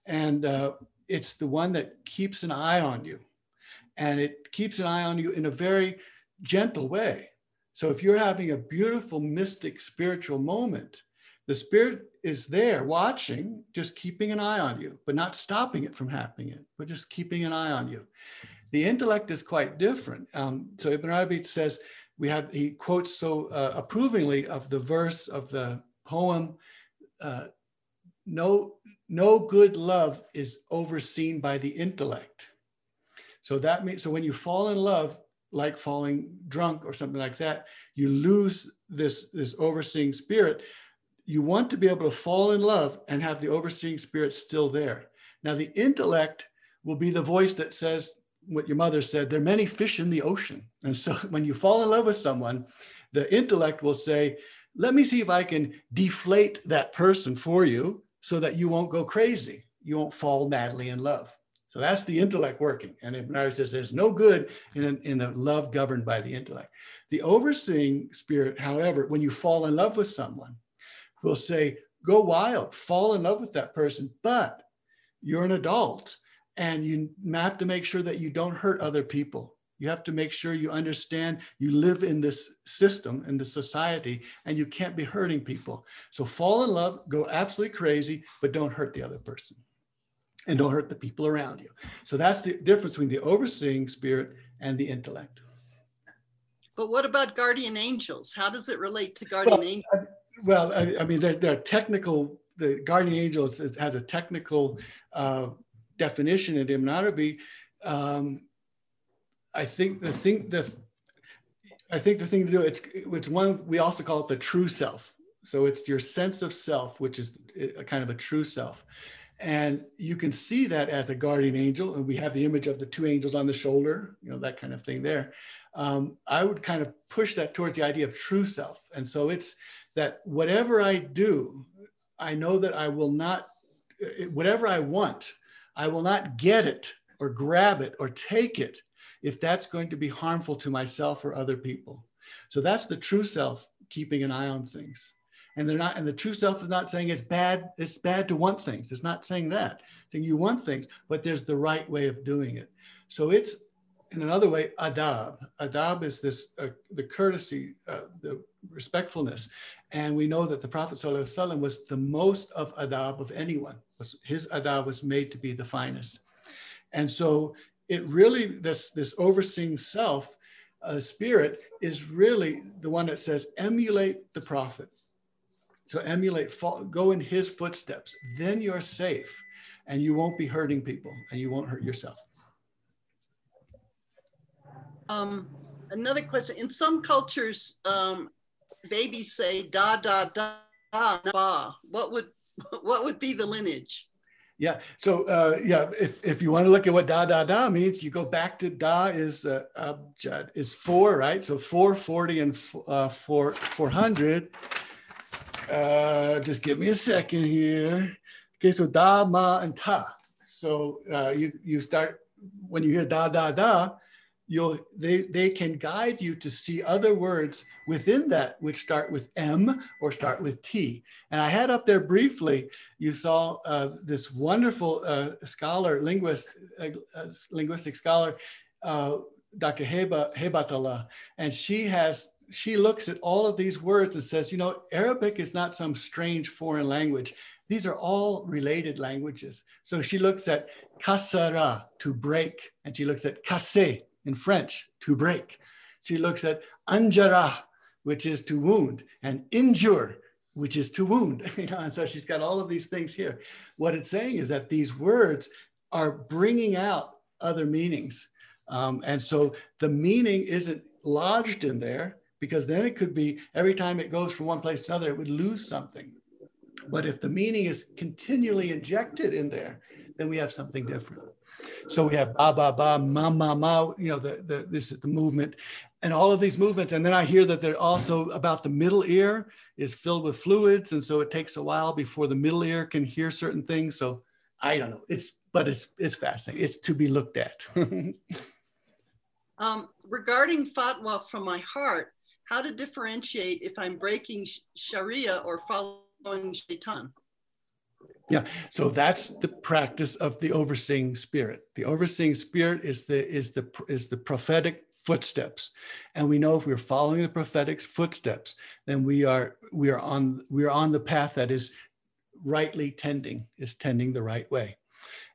And uh, it's the one that keeps an eye on you. And it keeps an eye on you in a very gentle way. So if you're having a beautiful, mystic, spiritual moment, the spirit is there watching, just keeping an eye on you, but not stopping it from happening, but just keeping an eye on you. The intellect is quite different. Um, so Ibn Arabi says, we have, he quotes so uh, approvingly of the verse of the poem, uh, no, no good love is overseen by the intellect. So that means, so when you fall in love, like falling drunk or something like that, you lose this, this overseeing spirit you want to be able to fall in love and have the overseeing spirit still there. Now, the intellect will be the voice that says what your mother said there are many fish in the ocean. And so *laughs* when you fall in love with someone, the intellect will say, let me see if I can deflate that person for you so that you won't go crazy. You won't fall madly in love. So that's the intellect working. And Ibn Arabi says there's no good in in a love governed by the intellect. The overseeing spirit, however, when you fall in love with someone, will say, go wild, fall in love with that person, but you're an adult and you have to make sure that you don't hurt other people. You have to make sure you understand you live in this system, in this society, and you can't be hurting people. So fall in love, go absolutely crazy, but don't hurt the other person and don't hurt the people around you. So that's the difference between the overseeing spirit and the intellect. But what about guardian angels? How does it relate to guardian well, angels? well, I, I mean, there, there, are technical, the guardian angel is, has a technical uh, definition in Ibn Um, I think the thing, the, I think the thing to do, it's, it's one, we also call it the true self. So it's your sense of self, which is a kind of a true self. And you can see that as a guardian angel, and we have the image of the two angels on the shoulder, you know, that kind of thing there. Um, I would kind of push that towards the idea of true self. And so it's that whatever I do, I know that I will not, whatever I want, I will not get it or grab it or take it if that's going to be harmful to myself or other people. So that's the true self keeping an eye on things. And they're not, and the true self is not saying it's bad, it's bad to want things. It's not saying that. It's saying you want things, but there's the right way of doing it. So it's in another way, adab. Adab is this uh, the courtesy, uh, the respectfulness, and we know that the Prophet ﷺ was the most of adab of anyone. His adab was made to be the finest, and so it really this this overseeing self uh, spirit is really the one that says emulate the Prophet. So emulate, fall, go in his footsteps. Then you're safe, and you won't be hurting people, and you won't hurt yourself. Um, another question, in some cultures, um, babies say da, da, da, da, ba. What would, *laughs* what would be the lineage? Yeah. So uh, yeah, if, if you want to look at what da da da means, you go back to da is uh, abjad is four, right? So 440 and uh, four 400. Uh, just give me a second here. Okay, so da ma and ta. So uh, you you start when you hear da da da, you'll they they can guide you to see other words within that which start with m or start with t and i had up there briefly you saw uh, this wonderful uh, scholar linguist uh, uh linguistic scholar uh, dr heba hebatullah and she has she looks at all of these words and says you know arabic is not some strange foreign language these are all related languages. So she looks at kasara, to break, and she looks at casser, in French, to break. She looks at anjara, which is to wound, and injure, which is to wound. *laughs* You know, and so she's got all of these things here. What it's saying is that these words are bringing out other meanings. Um, and so the meaning isn't lodged in there because then it could be every time it goes from one place to another, it would lose something. But if the meaning is continually injected in there, then we have something different. So we have ba ba ba, ma ma ma. You know, the, the this is the movement, and all of these movements. And then I hear that they're also about the middle ear is filled with fluids, and so it takes a while before the middle ear can hear certain things. So I don't know. It's but it's it's fascinating. It's to be looked at. *laughs* Um, regarding fatwa from my heart, how to differentiate if I'm breaking Sharia or following Shaitan? Yeah, so that's the practice of the overseeing spirit. The overseeing spirit is the is the is the prophetic footsteps, and we know if we're following the prophetic footsteps, then we are we are on we are on the path that is rightly tending is tending the right way,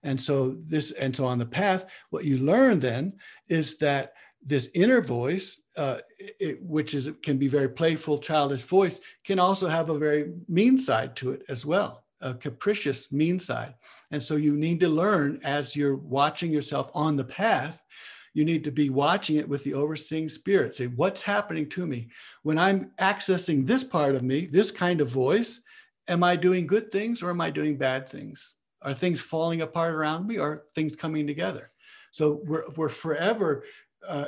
and so this and so on the path, what you learn then is that this inner voice, uh, it, which is can be very playful, childish voice, can also have a very mean side to it as well a capricious mean side. And so you need to learn as you're watching yourself on the path, you need to be watching it with the overseeing spirit. Say, what's happening to me? When I'm accessing this part of me, this kind of voice, am I doing good things or am I doing bad things? Are things falling apart around me or things coming together? So we're, we're forever uh,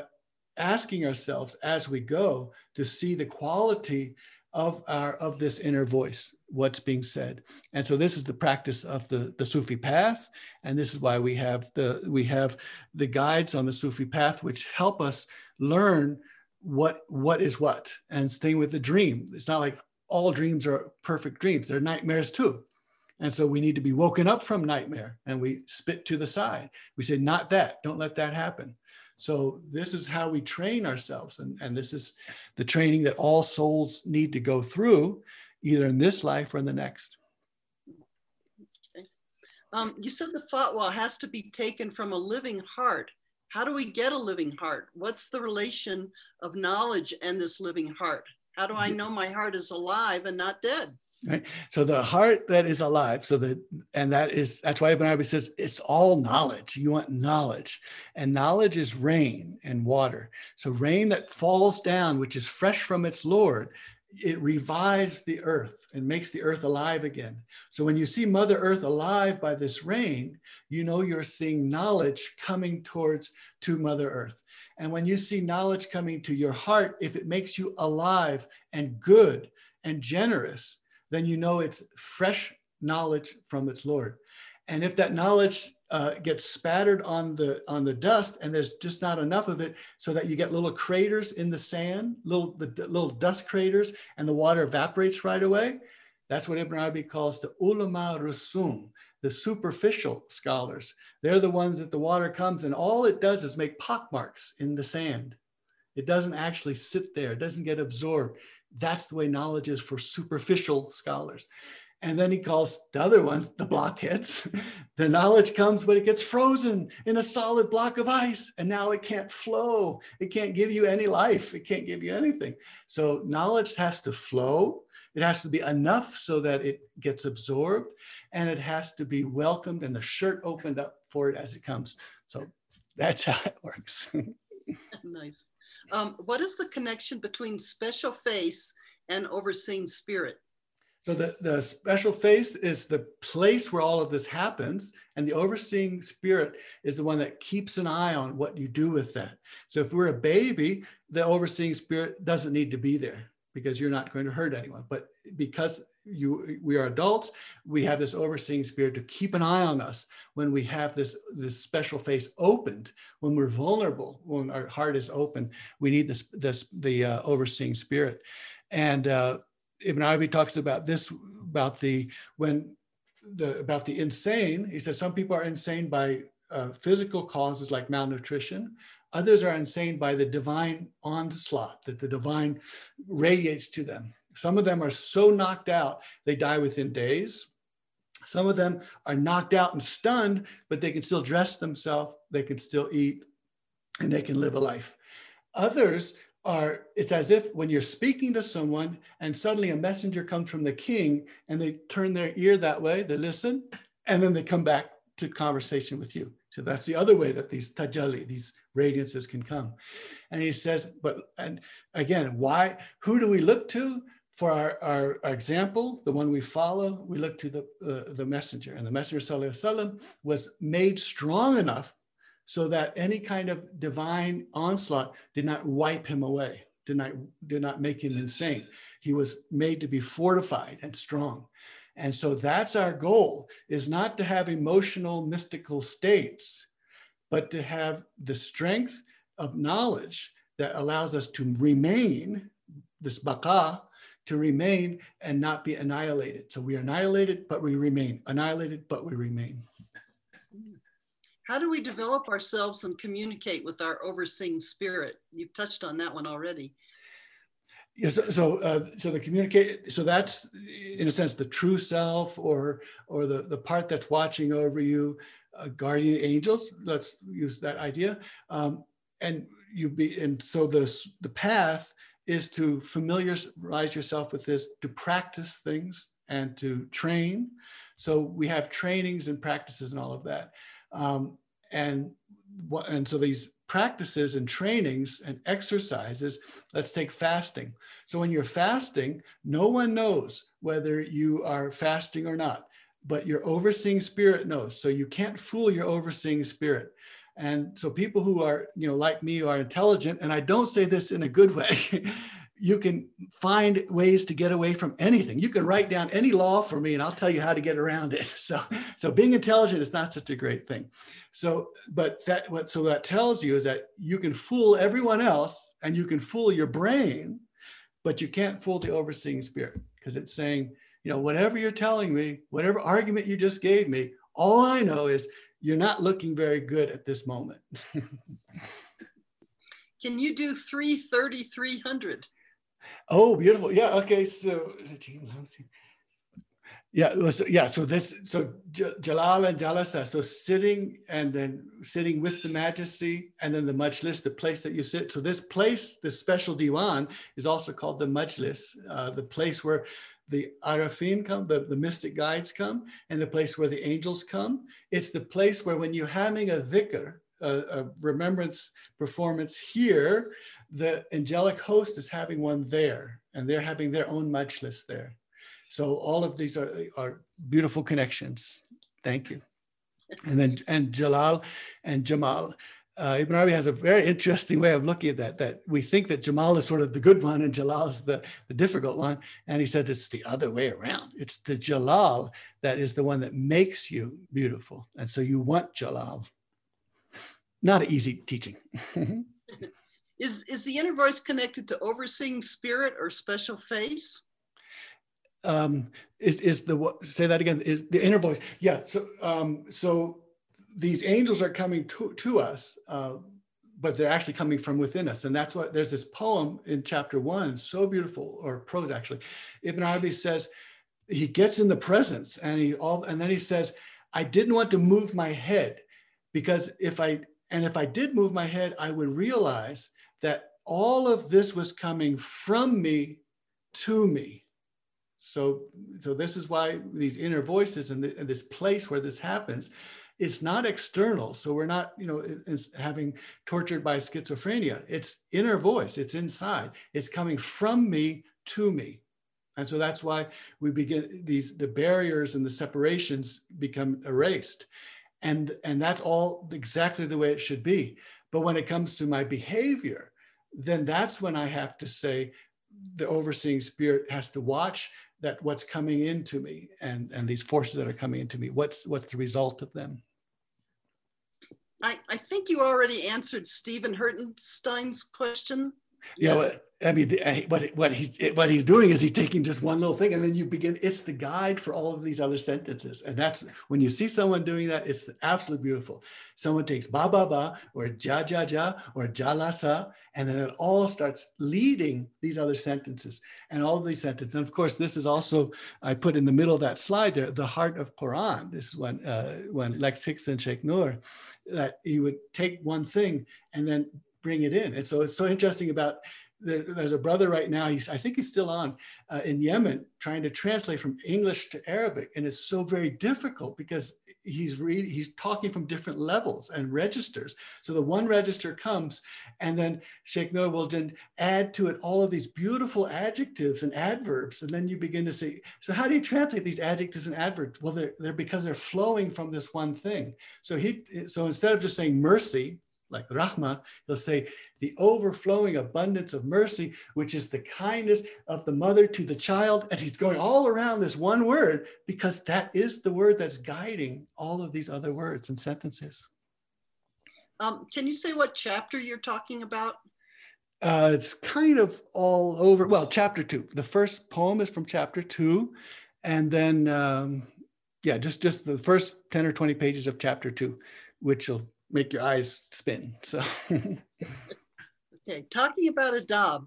asking ourselves as we go to see the quality of our of this inner voice what's being said. And so this is the practice of the the sufi path. And this is why we have the we have the guides on the sufi path which help us learn what what is what. And staying with the dream. It's not like all dreams are perfect dreams. They're nightmares too. And so we need to be woken up from nightmare and we spit to the side. We say not that. Don't let that happen so this is how we train ourselves. And, and this is the training that all souls need to go through, either in this life or in the next. Okay. Um, you said the fatwa has to be taken from a living heart. How do we get a living heart? What's the relation of knowledge and this living heart? How do I know my heart is alive and not dead? Right. So the heart that is alive, so that and that is that's why Ibn Arabi says it's all knowledge. You want knowledge, and knowledge is rain and water. So rain that falls down, which is fresh from its Lord, it revives the earth and makes the earth alive again. So when you see Mother Earth alive by this rain, you know you're seeing knowledge coming towards to Mother Earth. And when you see knowledge coming to your heart, if it makes you alive and good and generous, then you know it's fresh knowledge from its Lord. And if that knowledge uh, gets spattered on the on the dust, and there's just not enough of it, so that you get little craters in the sand, little the, little dust craters, and the water evaporates right away. That's what Ibn Arabi calls the ulama rusum, the superficial scholars. They're the ones that the water comes and all it does is make pockmarks in the sand. It doesn't actually sit there. It doesn't get absorbed. That's the way knowledge is for superficial scholars. And then he calls the other ones the blockheads. *laughs* the knowledge comes, but it gets frozen in a solid block of ice. And now it can't flow. It can't give you any life. It can't give you anything. So knowledge has to flow. It has to be enough so that it gets absorbed and it has to be welcomed and the shirt opened up for it as it comes. So that's how it works. *laughs* nice. Um, what is the connection between special face and overseeing spirit? So the, the special face is the place where all of this happens, and the overseeing spirit is the one that keeps an eye on what you do with that. So if we're a baby, the overseeing spirit doesn't need to be there because you're not going to hurt anyone. But because you we are adults. We have this overseeing spirit to keep an eye on us when we have this this special face opened. When we're vulnerable when our heart is open we need this this the uh, overseeing spirit. And uh, ibn arabi talks about this about the when the about the insane. He says some people are insane by uh, physical causes like malnutrition. Others are insane by the divine onslaught that the divine radiates to them some of them are so knocked out, they die within days. Some of them are knocked out and stunned, but they can still dress themselves, they can still eat, and they can live a life. Others are, it's as if when you're speaking to someone and suddenly a messenger comes from the king and they turn their ear that way, they listen, and then they come back to conversation with you. So that's the other way that these tajalli, these radiances can come. And he says, but, and again, why, who do we look to? for our, our, our, example, the one we follow, we look to the, uh, the messenger. And the messenger وسلم, was made strong enough so that any kind of divine onslaught did not wipe him away, did not, did not make him insane. He was made to be fortified and strong. And so that's our goal is not to have emotional mystical states, but to have the strength of knowledge that allows us to remain, this baka, to remain and not be annihilated. So we are annihilated, but we remain. Annihilated, but we remain. How do we develop ourselves and communicate with our overseeing spirit? You've touched on that one already. Yeah, so so, uh, so the communicate so that's in a sense the true self or or the the part that's watching over you, uh, guardian angels. Let's use that idea. Um, and you be and so the the path is to familiarize yourself with this, to practice things and to train. So we have trainings and practices and all of that. Um, and what, and so these practices and trainings and exercises, let's take fasting. So when you're fasting, no one knows whether you are fasting or not, but your overseeing spirit knows. So you can't fool your overseeing spirit. And so people who are, you know, like me, are intelligent, and I don't say this in a good way, *laughs* you can find ways to get away from anything. You can write down any law for me and I'll tell you how to get around it. *laughs* So, so being intelligent is not such a great thing. So, but that what so that tells you is that you can fool everyone else and you can fool your brain, but you can't fool the overseeing spirit because it's saying, you know, whatever you're telling me, whatever argument you just gave me, all I know is you're not looking very good at this moment. *laughs* Can you do 330, 300? Oh, beautiful. Yeah. Okay. So, yeah. So, yeah. So this, so Jalal and Jalasa. So sitting and then sitting with the majesty and then the majlis, the place that you sit. So this place, this special diwan is also called the majlis, uh, the place where the Arafin come, the, the mystic guides come, and the place where the angels come. It's the place where when you're having a dhikr, a, a, remembrance performance here, the angelic host is having one there, and they're having their own majlis there. So all of these are, are beautiful connections. Thank you. And then and Jalal and Jamal uh, Ibn Arabi has a very interesting way of looking at that, that we think that Jamal is sort of the good one and Jalal is the, the difficult one. And he says it's the other way around. It's the Jalal that is the one that makes you beautiful. And so you want Jalal. Not an easy teaching. *laughs* is, is the inner voice connected to overseeing spirit or special face? Um, is, is the, say that again, is the inner voice. Yeah, so, um, so these angels are coming to, to us, uh, but they're actually coming from within us. And that's what there's this poem in chapter one, so beautiful, or prose actually. Ibn Arabi says, he gets in the presence and he all and then he says, I didn't want to move my head because if I and if I did move my head, I would realize that all of this was coming from me to me. So, so this is why these inner voices and, the, and this place where this happens it's not external. So we're not, you know, having tortured by schizophrenia. It's inner voice. It's inside. It's coming from me to me. And so that's why we begin these the barriers and the separations become erased. And, and that's all exactly the way it should be. But when it comes to my behavior, then that's when I have to say the overseeing spirit has to watch that what's coming into me and, and these forces that are coming into me, what's, what's the result of them? I, I think you already answered Stephen Hirtenstein's question. Yeah, yes. I mean, what what he's what he's doing is he's taking just one little thing, and then you begin. It's the guide for all of these other sentences, and that's when you see someone doing that. It's absolutely beautiful. Someone takes ba ba ba or ja ja ja or ja sa, and then it all starts leading these other sentences and all of these sentences. And of course, this is also I put in the middle of that slide there the heart of Quran. This is when uh, when Lex Hixon and Sheikh Noor that he would take one thing and then bring it in. And so it's so interesting about there, there's a brother right now, he's, I think he's still on uh, in Yemen trying to translate from English to Arabic. And it's so very difficult because he's reading, he's talking from different levels and registers. So the one register comes and then Sheikh Noor will then add to it all of these beautiful adjectives and adverbs. And then you begin to see, so how do you translate these adjectives and adverbs? Well, they're, they're because they're flowing from this one thing. So he, so instead of just saying mercy, like Rahma, he'll say the overflowing abundance of mercy, which is the kindness of the mother to the child. And he's going all around this one word because that is the word that's guiding all of these other words and sentences. Um, can you say what chapter you're talking about? Uh, it's kind of all over. Well, chapter two. The first poem is from chapter two, and then um, yeah, just just the first ten or twenty pages of chapter two, which will make your eyes spin. So, Okay, talking about adab,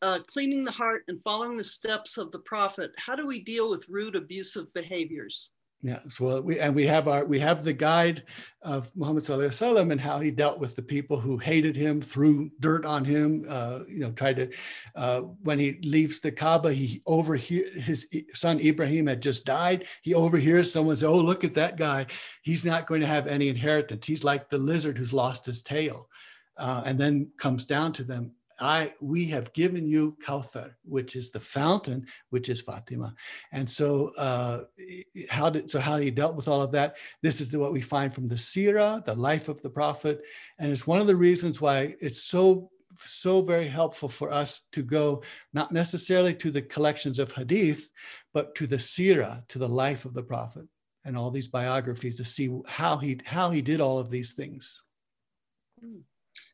uh, cleaning the heart and following the steps of the prophet. How do we deal with rude, abusive behaviors? Yeah. So we and we have our we have the guide of Muhammad Sallallahu Alaihi Wasallam and how he dealt with the people who hated him, threw dirt on him. Uh, you know, tried to uh, when he leaves the Kaaba, he overhear his son Ibrahim had just died. He overhears someone say, "Oh, look at that guy. He's not going to have any inheritance. He's like the lizard who's lost his tail." Uh, and then comes down to them. I we have given you Kauthar, which is the fountain, which is Fatima. And so uh, how did so how he dealt with all of that? This is what we find from the Sirah, the life of the Prophet, and it's one of the reasons why it's so so very helpful for us to go not necessarily to the collections of hadith, but to the Sirah, to the life of the Prophet, and all these biographies to see how he how he did all of these things.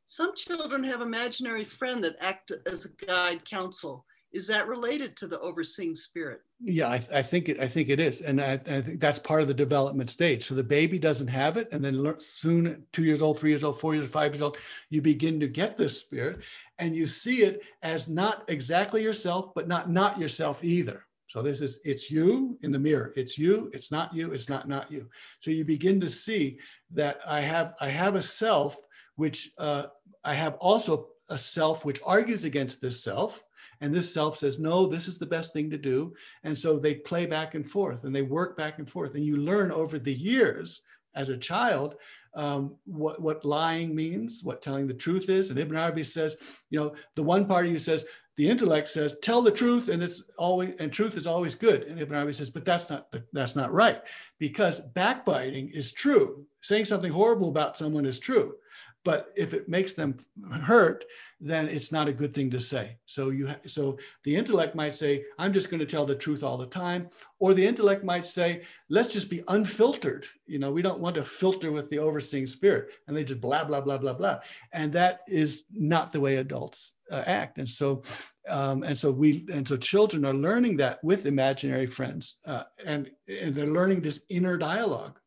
Some children have imaginary friend that act as a guide counsel. Is that related to the overseeing spirit? Yeah, I, I think it. I think it is, and I, I think that's part of the development stage. So the baby doesn't have it, and then soon, two years old, three years old, four years, five years old, you begin to get this spirit, and you see it as not exactly yourself, but not not yourself either. So this is it's you in the mirror. It's you. It's not you. It's not not you. So you begin to see that I have I have a self which uh, I have also a self which argues against this self. And this self says, no, this is the best thing to do. And so they play back and forth and they work back and forth. And you learn over the years as a child um, what, what lying means, what telling the truth is. And Ibn Arabi says, you know, the one part of you says, the intellect says, tell the truth and it's always, and truth is always good. And Ibn Arabi says, but that's not, that's not right because backbiting is true. Saying something horrible about someone is true but if it makes them hurt then it's not a good thing to say. So you ha- so the intellect might say i'm just going to tell the truth all the time. Or the intellect might say let's just be unfiltered. You know we don't want to filter with the overseeing spirit. And they just blah blah blah blah blah. And that is not the way adults uh, act. And so um, and so we and so children are learning that with imaginary friends uh, and and they're learning this inner dialogue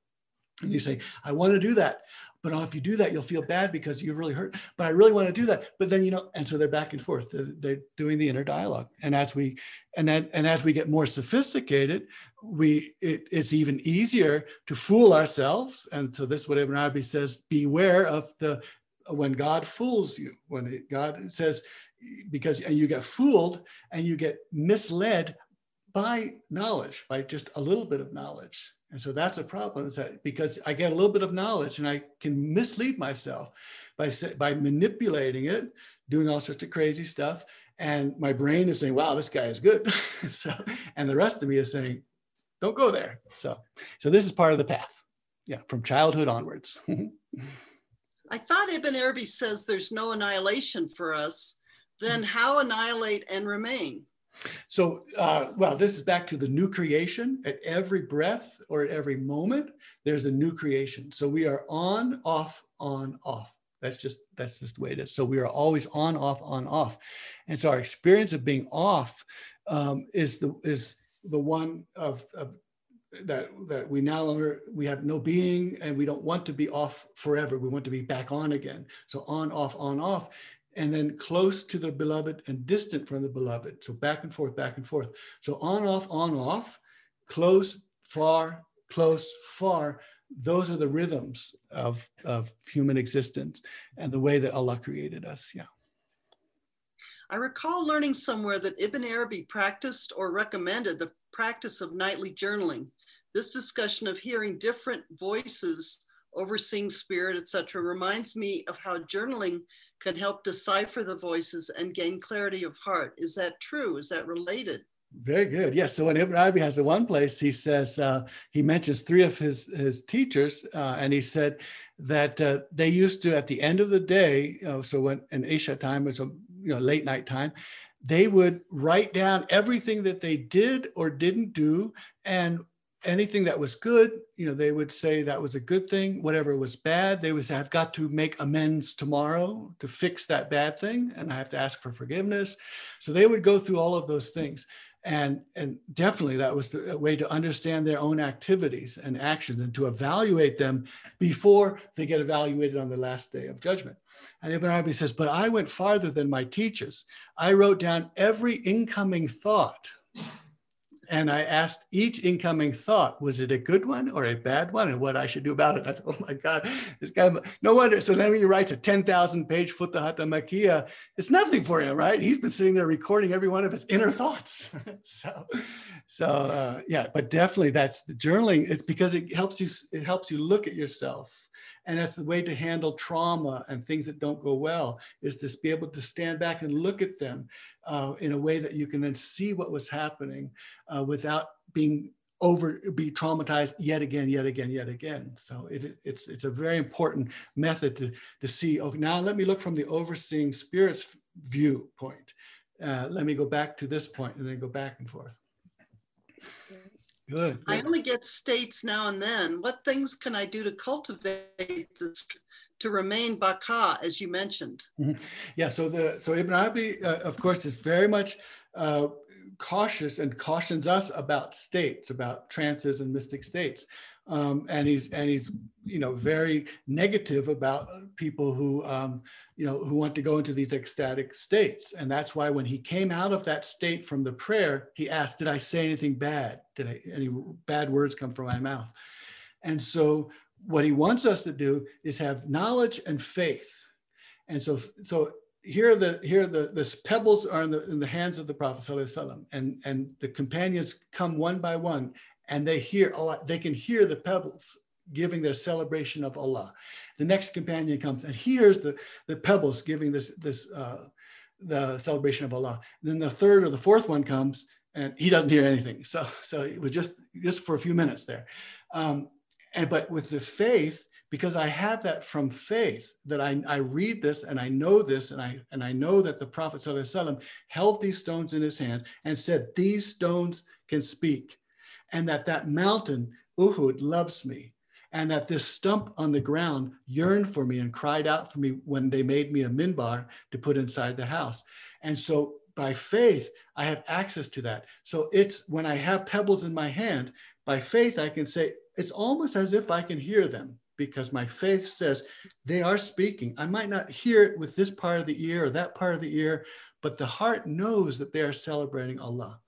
and you say, I want to do that. But if you do that, you'll feel bad because you really hurt. But I really want to do that. But then, you know, and so they're back and forth. They're, they're doing the inner dialogue. And as we and then and as we get more sophisticated, we it, it's even easier to fool ourselves. And so this is what Ibn Arabi says, beware of the when God fools you, when it, God says, because and you get fooled and you get misled by knowledge, by just a little bit of knowledge. And so that's a problem that because I get a little bit of knowledge and I can mislead myself by, by manipulating it, doing all sorts of crazy stuff. And my brain is saying, wow, this guy is good. *laughs* so, and the rest of me is saying, don't go there. So, so this is part of the path. Yeah, from childhood onwards. *laughs* I thought Ibn Arabi says there's no annihilation for us. Then how annihilate and remain? So, uh, well, this is back to the new creation. At every breath or at every moment, there's a new creation. So we are on, off, on, off. That's just that's just the way it is. So we are always on, off, on, off, and so our experience of being off um, is the is the one of, of that that we now longer we have no being and we don't want to be off forever. We want to be back on again. So on, off, on, off and then close to the beloved and distant from the beloved. So back and forth, back and forth. So on, off, on, off, close, far, close, far. Those are the rhythms of, of human existence and the way that Allah created us. Yeah. I recall learning somewhere that Ibn Arabi practiced or recommended the practice of nightly journaling. This discussion of hearing different voices, overseeing spirit, etc., reminds me of how journaling can help decipher the voices and gain clarity of heart. Is that true? Is that related? Very good. Yes. So when Ibn Arabi has the one place, he says uh, he mentions three of his his teachers, uh, and he said that uh, they used to at the end of the day, so when in Isha time was a you know late night time, they would write down everything that they did or didn't do, and anything that was good, you know, they would say that was a good thing. Whatever was bad, they would say, I've got to make amends tomorrow to fix that bad thing, and I have to ask for forgiveness. So they would go through all of those things and and definitely that was the way to understand their own activities and actions and to evaluate them before they get evaluated on the last day of judgment and ibn arabi says but i went farther than my teachers i wrote down every incoming thought and I asked each incoming thought, was it a good one or a bad one, and what I should do about it. I thought, oh my God, this guy, no wonder. So then he writes a 10,000 page Futuhat Makia, it's nothing for him, right? He's been sitting there recording every one of his inner thoughts. *laughs* so, so uh, yeah, but definitely that's the journaling. It's because it helps you, it helps you look at yourself and that's the way to handle trauma and things that don't go well is to be able to stand back and look at them uh, in a way that you can then see what was happening uh, without being over be traumatized yet again yet again yet again. So it, it's it's a very important method to to see. Oh now let me look from the overseeing spirits viewpoint uh, let me go back to this point and then go back and forth Good. I only get states now and then. What things can I do to cultivate this to remain baka, as you mentioned? Mm-hmm. Yeah. So the so Ibn Arabi, uh, of course, is very much uh, cautious and cautions us about states, about trances and mystic states um, and he's and he's you know very negative about people who um, you know who want to go into these ecstatic states. And that's why when he came out of that state from the prayer he asked did i say anything bad? Did I, any bad words come from my mouth? And so what he wants us to do is have knowledge and faith. And so so here the here the the pebbles are in the in the hands of the prophet and and the companions come one by one and they hear, oh, they can hear the pebbles giving their celebration of Allah. The next companion comes and hears the, the pebbles giving this, this uh, the celebration of Allah. And then the third or the fourth one comes and he doesn't hear anything. So, so it was just, just for a few minutes there. Um, and, but with the faith, because I have that from faith that I, I read this and I know this and I, and I know that the Prophet held these stones in his hand and said, these stones can speak and that that mountain, Uhud, loves me, and that this stump on the ground yearned for me and cried out for me when they made me a minbar to put inside the house. And so by faith, I have access to that. So it's when I have pebbles in my hand, by faith, I can say, it's almost as if I can hear them because my faith says they are speaking. I might not hear it with this part of the ear or that part of the ear, but the heart knows that they are celebrating Allah.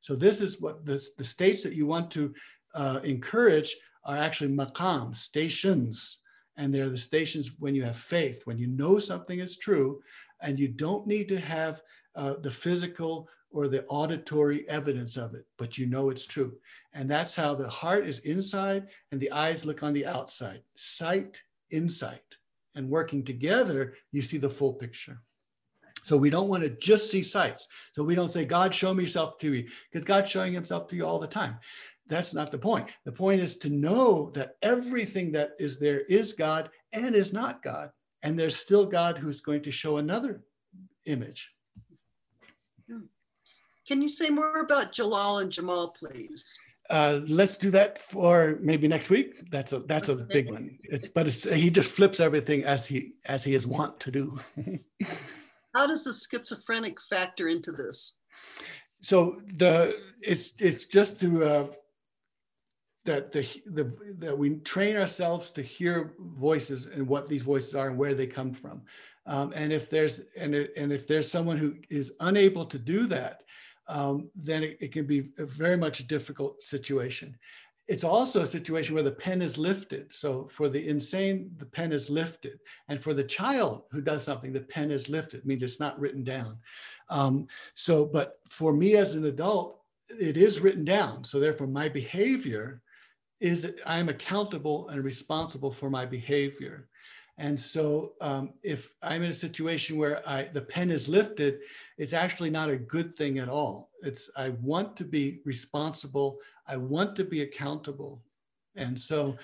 So this is what this, the states that you want to uh, encourage are actually maqam, stations. And they're the stations when you have faith, when you know something is true, and you don't need to have uh, the physical or the auditory evidence of it, but you know it's true. And that's how the heart is inside and the eyes look on the outside. Sight, insight. And working together, you see the full picture. So we don't want to just see sights. So we don't say, God, show me yourself to you, because God's showing himself to you all the time. That's not the point. The point is to know that everything that is there is God and is not God. And there's still God who's going to show another image. Can you say more about Jalal and Jamal, please? Uh, let's do that for maybe next week. That's a that's a big one. It's, but it's, he just flips everything as he as he is wont to do. *laughs* How does the schizophrenic factor into this? So the it's it's just to uh, that the, the that we train ourselves to hear voices and what these voices are and where they come from. Um, and if there's and, it, and if there's someone who is unable to do that, um, then it, it, can be very much a difficult situation it's also a situation where the pen is lifted. So for the insane, the pen is lifted. And for the child who does something, the pen is lifted. I mean, it's not written down. Um, so, but for me as an adult, it is written down. So therefore my behavior is I'm accountable and responsible for my behavior. And so um, if I'm in a situation where I, the pen is lifted, it's actually not a good thing at all. It's, I want to be responsible. I want to be accountable. And so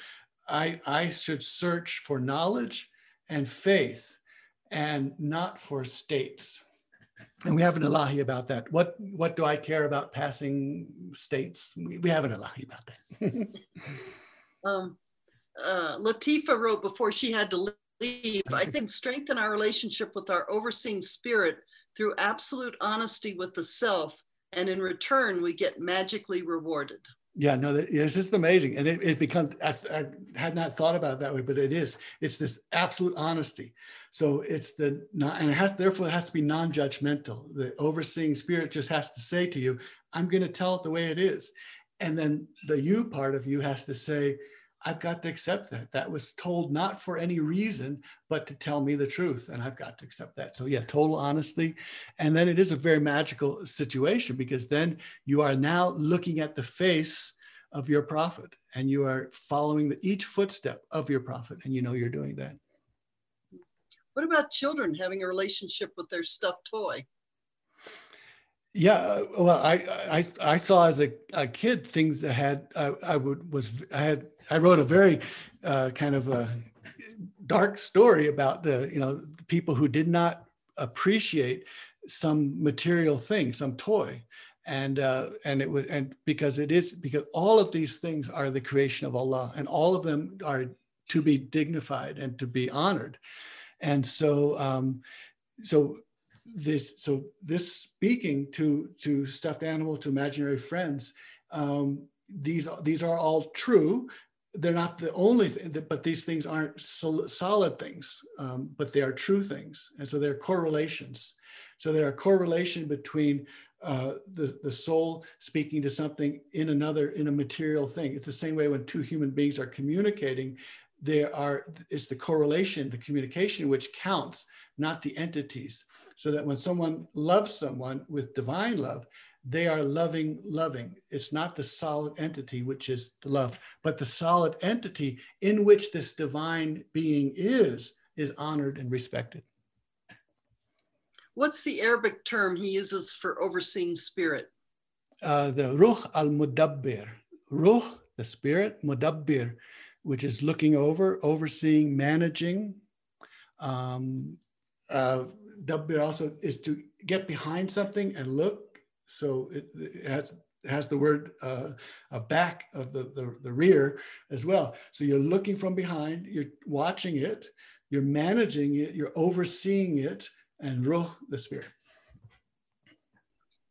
I, I should search for knowledge and faith and not for states. And we have an Ilahi about that. What, what do I care about passing states? We, we have an Ilahi about that. *laughs* Um, uh, Latifa wrote before she had to leave, I think strengthen our relationship with our overseeing spirit through absolute honesty with the self. And in return, we get magically rewarded. Yeah, no, it's just amazing, and it, it becomes. I, I, had not thought about it that way, but it is. It's this absolute honesty. So it's the not, and it has therefore it has to be non-judgmental. The overseeing spirit just has to say to you, "I'm going to tell it the way it is," and then the you part of you has to say, I've got to accept that. That was told not for any reason, but to tell me the truth. And I've got to accept that. So, yeah, total honesty. And then it is a very magical situation because then you are now looking at the face of your prophet and you are following the, each footstep of your prophet. And you know you're doing that. What about children having a relationship with their stuffed toy? Yeah, well, I I, I saw as a, a kid things that had I, I would was I had I wrote a very uh, kind of a dark story about the you know people who did not appreciate some material thing, some toy, and uh, and it was and because it is because all of these things are the creation of Allah, and all of them are to be dignified and to be honored, and so um, so this so this speaking to to stuffed animal to imaginary friends um, these these are all true they're not the only thing, but these things aren't solid things, um, but they are true things. And so they're correlations. So there are correlation between uh, the, the soul speaking to something in another, in a material thing. It's the same way when two human beings are communicating, there are, it's the correlation, the communication, which counts, not the entities. So that when someone loves someone with divine love, they are loving, loving. It's not the solid entity, which is the love, but the solid entity in which this divine being is, is honored and respected. What's the Arabic term he uses for overseeing spirit? Uh, the ruh al mudabbir. Ruh, the spirit, mudabbir, which is looking over, overseeing, managing. Um, uh, dabbir also is to get behind something and look so it, it has has the word uh, a back of the, the, the rear as well. So you're looking from behind, you're watching it, you're managing it, you're overseeing it, and ruh, the spirit.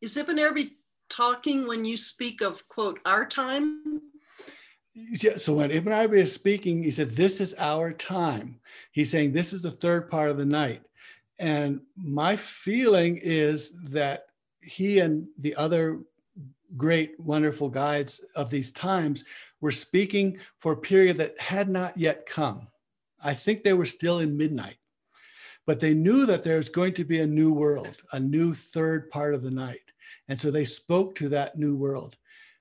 Is Ibn Arabi talking when you speak of, quote, our time? Yeah, so when Ibn Arabi is speaking, he said, This is our time. He's saying, This is the third part of the night. And my feeling is that he and the other great, wonderful guides of these times were speaking for a period that had not yet come. I think they were still in midnight, but they knew that there's going to be a new world, a new third part of the night. And so they spoke to that new world.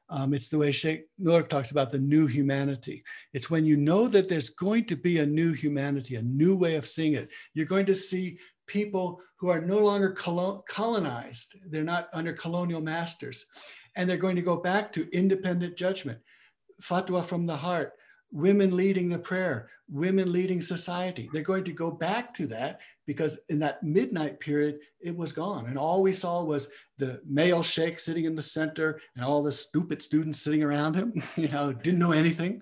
Um, it's the way Sheikh Nur talks about the new humanity. It's when you know that there's going to be a new humanity, a new way of seeing it. You're going to see people who are no longer colonized, they're not under colonial masters, and they're going to go back to independent judgment, fatwa from the heart, women leading the prayer, women leading society. They're going to go back to that because in that midnight period, it was gone. And all we saw was the male sheikh sitting in the center and all the stupid students sitting around him, *laughs* you know, didn't know anything.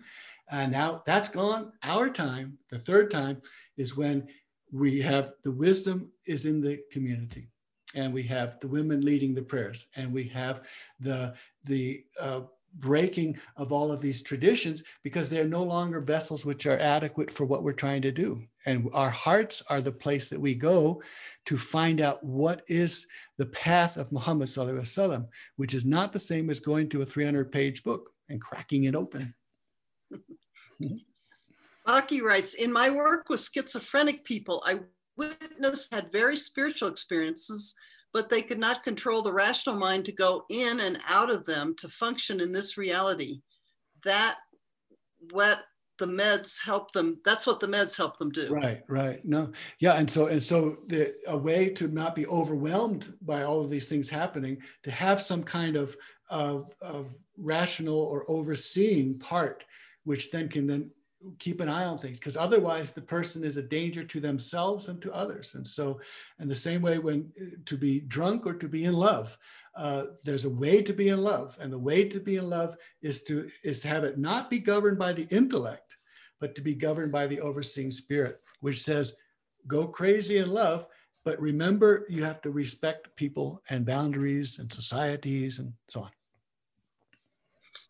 And now that's gone. Our time, the third time, is when we have the wisdom is in the community and we have the women leading the prayers and we have the the uh, breaking of all of these traditions because they're no longer vessels which are adequate for what we're trying to do. And our hearts are the place that we go to find out what is the path of muhammad wasallam, which is not the same as going to a 300 page book and cracking it open *laughs* Aki writes, in my work with schizophrenic people, I witnessed had very spiritual experiences, but they could not control the rational mind to go in and out of them to function in this reality. That what the meds help them. That's what the meds help them do. Right, right. No, yeah, and so and so the a way to not be overwhelmed by all of these things happening, to have some kind of of, of rational or overseeing part, which then can then keep an eye on things because otherwise the person is a danger to themselves and to others. And so in the same way when to be drunk or to be in love uh, there's a way to be in love. And the way to be in love is to is to have it not be governed by the intellect but to be governed by the overseeing spirit which says go crazy in love but remember you have to respect people and boundaries and societies and so on.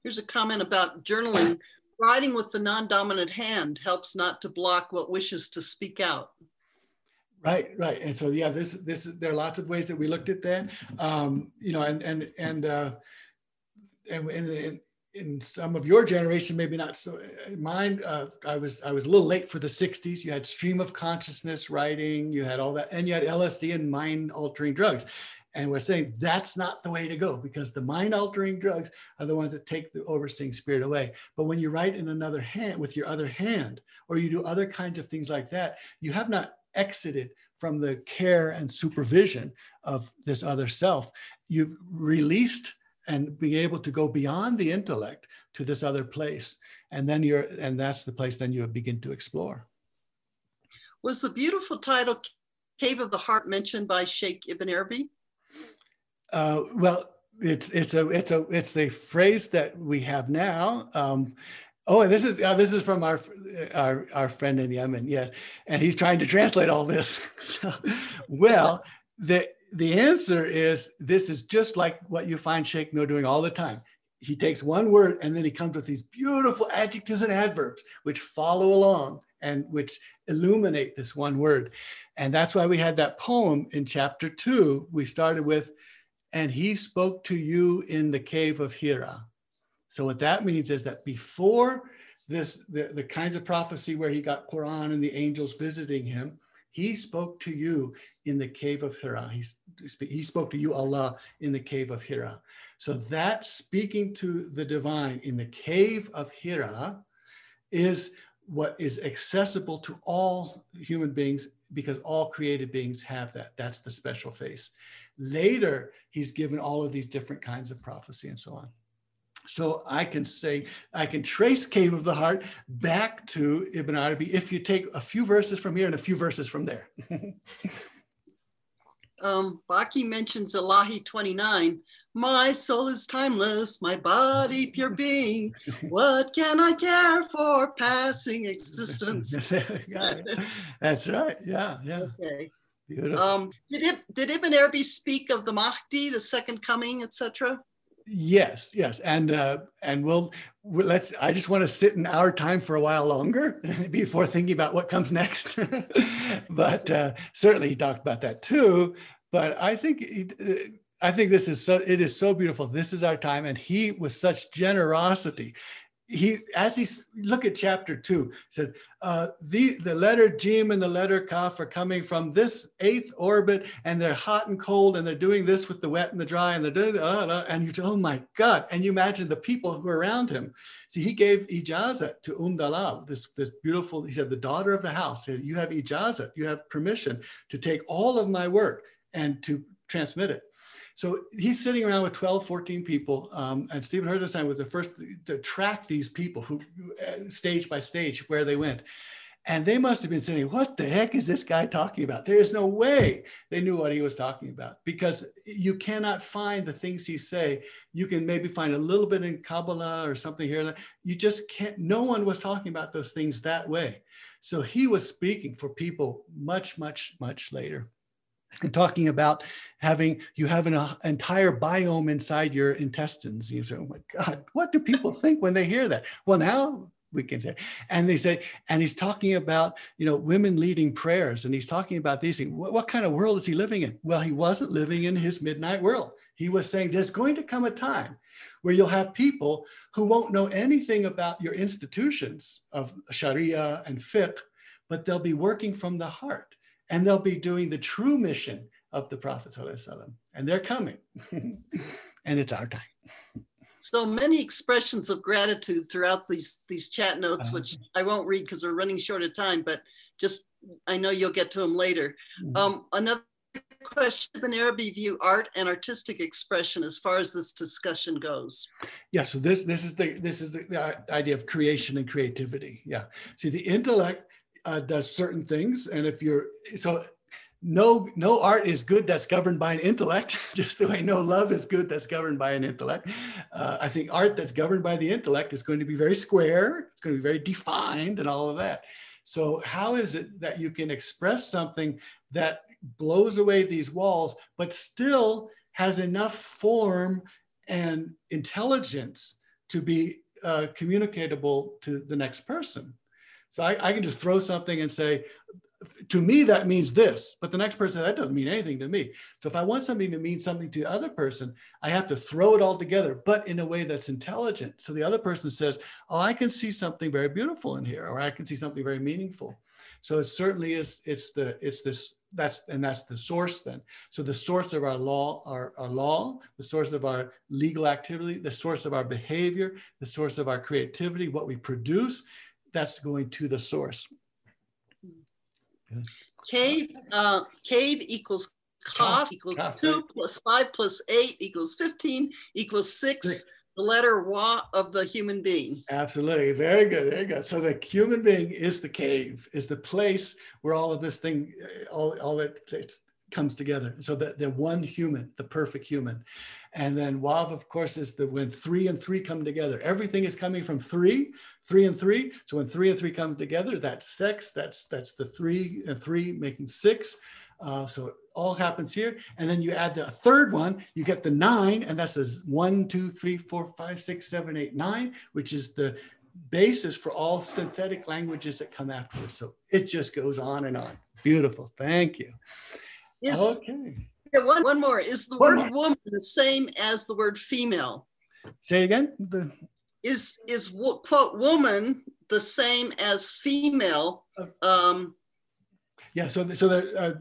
Here's a comment about journaling. Writing with the non-dominant hand helps not to block what wishes to speak out. Right, right, and so yeah, this this there are lots of ways that we looked at that, um, you know, and and and uh, and in, in some of your generation, maybe not so. Mine, uh, I was I was a little late for the '60s. You had stream of consciousness writing, you had all that, and you had LSD and mind altering drugs. And we're saying that's not the way to go because the mind altering drugs are the ones that take the overseeing spirit away. But when you write in another hand with your other hand, or you do other kinds of things like that, you have not exited from the care and supervision of this other self. You've released and being able to go beyond the intellect to this other place. And then you're, and that's the place then you begin to explore. Was the beautiful title Cave of the Heart mentioned by Sheikh Ibn Arabi? Uh, well, it's it's a it's a it's the phrase that we have now. Um, oh, and this is uh, this is from our our our friend in Yemen, yes, and he's trying to translate all this. *laughs* so, well, the the answer is this is just like what you find Sheikh Nur doing all the time. He takes one word and then he comes with these beautiful adjectives and adverbs which follow along and which illuminate this one word. And that's why we had that poem in chapter two. We started with and he spoke to you in the cave of Hira. So what that means is that before this, the, the kinds of prophecy where he got Quran and the angels visiting him, he spoke to you in the cave of Hira. He, he spoke to you, Allah, in the cave of Hira. So that speaking to the divine in the cave of Hira is what is accessible to all human beings because all created beings have that. That's the special face. Later, he's given all of these different kinds of prophecy and so on. So I can say, I can trace Cave of the Heart back to Ibn Arabi if you take a few verses from here and a few verses from there. *laughs* um, Baki mentions Ilahi 29. My soul is timeless, my body pure being. What can I care for passing existence? *laughs* That's right. Yeah, yeah. Okay. Beautiful. Um, did, it, did Ibn Arabi speak of the Mahdi, the second coming, etc.? Yes, yes, and uh, and we'll, we'll let's. I just want to sit in our time for a while longer *laughs* before thinking about what comes next. *laughs* but uh, certainly he talked about that too. But I think uh, I think this is so. It is so beautiful. This is our time, and he was such generosity he as he look at chapter two said uh, the the letter jim and the letter kaf are coming from this eighth orbit and they're hot and cold and they're doing this with the wet and the dry and they're doing the, uh, uh, and you oh my god. And you imagine the people who are around him. See he gave ijazat to um dalal this this beautiful he said the daughter of the house. Said, you have ijazat you have permission to take all of my work and to transmit it so he's sitting around with 12, 14 people. Um, and Stephen Hirtenstein was the first to track these people who uh, stage by stage where they went. And they must have been saying, what the heck is this guy talking about? There is no way they knew what he was talking about because you cannot find the things he say. You can maybe find a little bit in Kabbalah or something here. You just can't, no one was talking about those things that way. So he was speaking for people much, much, much later and talking about having you have an uh, entire biome inside your intestines. You say, "Oh my God, what do people think when they hear that?" Well, now we can say, and they say, and he's talking about you know women leading prayers, and he's talking about these things. What, what kind of world is he living in? Well, he wasn't living in his midnight world. He was saying there's going to come a time where you'll have people who won't know anything about your institutions of Sharia and fiqh, but they'll be working from the heart and they'll be doing the true mission of the Prophet. And they're coming. *laughs* and it's our time. so many expressions of gratitude throughout these these chat notes, Uh-huh. which I won't read because we're running short of time, but just I know you'll get to them later. Mhm. Um, another question Ibn Arabi view art and artistic expression as far as this discussion goes. Yeah, so this this is the this is the, the idea of creation and creativity. Yeah. See, the intellect uh, does certain things, and if you're so no no art is good that's governed by an intellect, *laughs* just the way no love is good that's governed by an intellect. Uh, I think art that's governed by the intellect is going to be very square. It's going to be very defined and all of that. So how is it that you can express something that blows away these walls, but still has enough form and intelligence to be uh, communicatable to the next person. So I, I can just throw something and say, to me, that means this, but the next person, that doesn't mean anything to me. So if I want something to mean something to the other person, I have to throw it all together, but in a way that's intelligent. So the other person says, oh, I can see something very beautiful in here, or I can see something very meaningful. So it certainly is, it's the, it's this, that's, and that's the source then. So the source of our law, our, our law, the source of our legal activity, the source of our behavior, the source of our creativity, what we produce, that's going to the source. Cave, uh, cave equals Kaf, kaf equals kaf, two right. plus five plus eight equals 15 equals six, Six. the letter wa of the human being. Absolutely. Very good. Very good. So the human being is the cave, is the place where all of this thing, all, all that place comes together. So that the one human, the perfect human. And then Wav, of course, is the when three and three come together. Everything is coming from three, three and three. So when three and three come together, that's six. That's that's the three and three making six. Uh, so it all happens here. And then you add the third one, you get the nine, and that's a one, two, three, four, five, six, seven, eight, nine, which is the basis for all synthetic languages that come afterwards. So it just goes on and on. Beautiful. Thank you. Is Okay. yeah, one, one more. Is the One word woman the same as the word female? Say again. The, Is is quote woman the same as female? Um, yeah. So, so the, uh,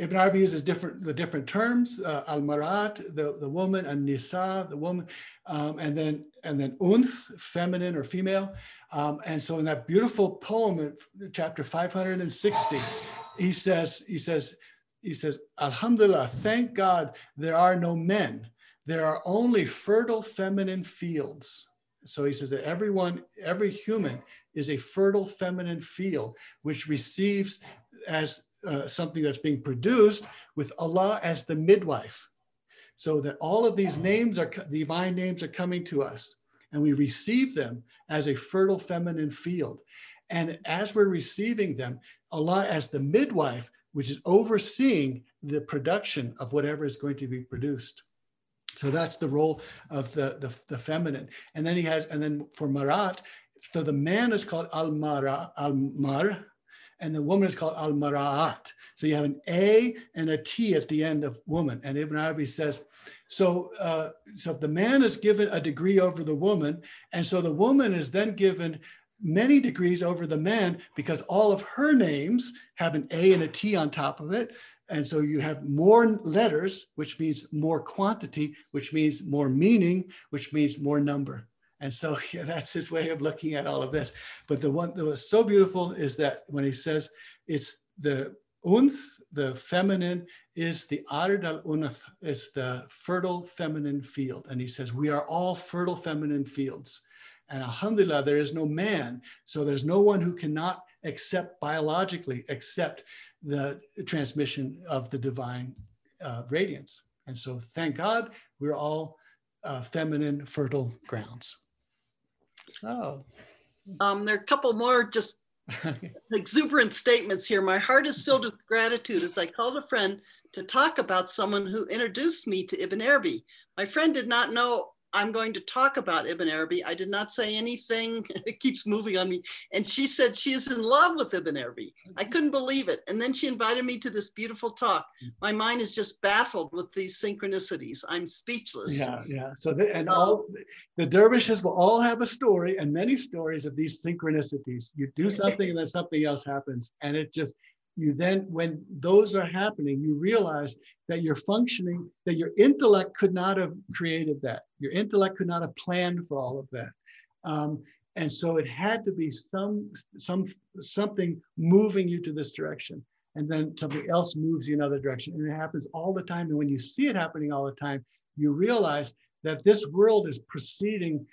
Ibn Arabi uses different the different terms. Uh, Al marat, the the woman, and nisa, the woman, um, and then and then unth, feminine or female. Um, and so in that beautiful poem, in chapter 560, he says he says he says Alhamdulillah, thank God there are no men. There are only fertile feminine fields. So he says that everyone, every human is a fertile feminine field, which receives as uh, something that's being produced with Allah as the midwife. So that all of these names are divine names are coming to us, and we receive them as a fertile feminine field. And as we're receiving them, Allah as the midwife, which is overseeing the production of whatever is going to be produced. So that's the role of the, the, the feminine. And then he has, and then for Marat, so the man is called Al Mara, Al Mar, and the woman is called Al Maraat. So you have an A and a T at the end of woman. And Ibn Arabi says, so, uh, so the man is given a degree over the woman, and so the woman is then given many degrees over the man because all of her names have an A and a T on top of it. And so you have more letters, which means more quantity, which means more meaning, which means more number. And so *laughs* yeah, that's his way of looking at all of this. But the one that was so beautiful is that when he says it's the unth, the feminine, is the ard al unath, it's the fertile feminine field. And he says, we are all fertile feminine fields. And alhamdulillah, there is no man. So there's no one who cannot accept biologically, accept the transmission of the divine uh, radiance. And so thank God we're all uh, feminine, fertile grounds. Oh. um, there are a couple more just *laughs* exuberant statements here. My heart is filled with gratitude as I called a friend to talk about someone who introduced me to Ibn Arabi. My friend did not know I'm going to talk about Ibn Arabi. I did not say anything. *laughs* it keeps moving on me. And she said she is in love with Ibn Arabi. I couldn't believe it. And then she invited me to this beautiful talk. My mind is just baffled with these synchronicities. I'm speechless. Yeah, yeah. So the, and all the dervishes will all have a story and many stories of these synchronicities. You do *laughs* something and then something else happens, and it just you then, when those are happening, you realize that you're functioning, that your intellect could not have created that. Your intellect could not have planned for all of that. Um, and so it had to be some, some, something moving you to this direction. And then something else moves you another direction. And it happens all the time. And when you see it happening all the time, you realize that this world is proceeding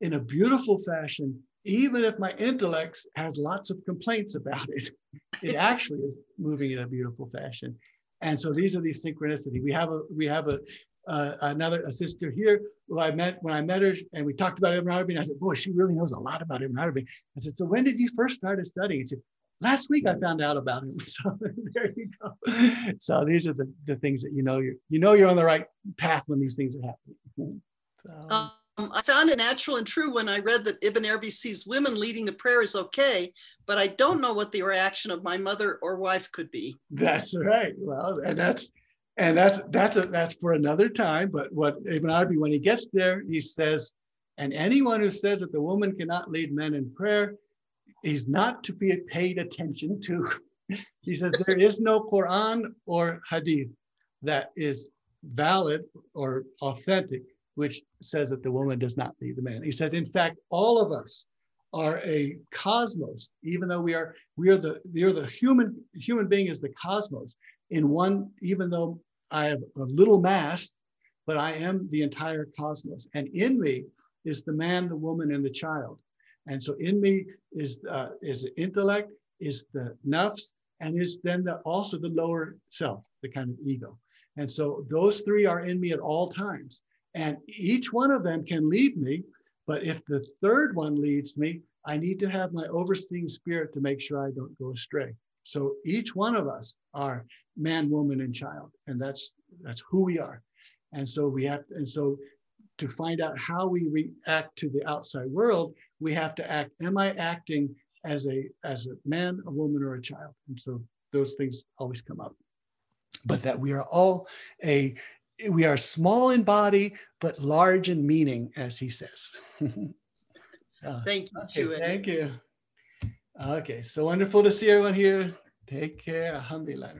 in a beautiful fashion, even if my intellect has lots of complaints about it. *laughs* It actually is moving in a beautiful fashion. And so these are these synchronicity. We have a we have a uh, another a sister here who I met when I met her and we talked about Ibn Arabi and I said, boy, she really knows a lot about Ibn Arabi. I said, so when did you first start studying? He said, last week I found out about him. *laughs* So there you go. So these are the, the things that you know you're you know you're on the right path when these things are happening. *laughs* So, Um, I found it natural and true when I read that Ibn Arabi sees women leading the prayer is okay, but I don't know what the reaction of my mother or wife could be. That's right. Well, and that's and that's that's a that's for another time. But what Ibn Arabi, when he gets there, he says, and anyone who says that the woman cannot lead men in prayer, is not to be paid attention to. *laughs* he says there is no Quran or Hadith that is valid or authentic, which says that the woman does not need the man. He said, in fact, all of us are a cosmos, even though we are we are the we are the human human being is the cosmos in one, even though I have a little mass, but I am the entire cosmos. And in me is the man, the woman, and the child. And so in me is uh, is the intellect, is the nafs, and is then the, also the lower self, the kind of ego. And so those three are in me at all times. And each one of them can lead me. But if the third one leads me, I need to have my overseeing spirit to make sure I don't go astray. So each one of us are man, woman, and child, and that's that's who we are. And so we have, and so to find out how we react to the outside world, we have to act. Am I acting as a as a man, a woman, or a child? And so those things always come up. But that we are all a we are small in body but large in meaning, as he says. *laughs* Uh, Thank you, okay, thank you. Okay, so wonderful to see everyone here. Take care. Alhamdulillah.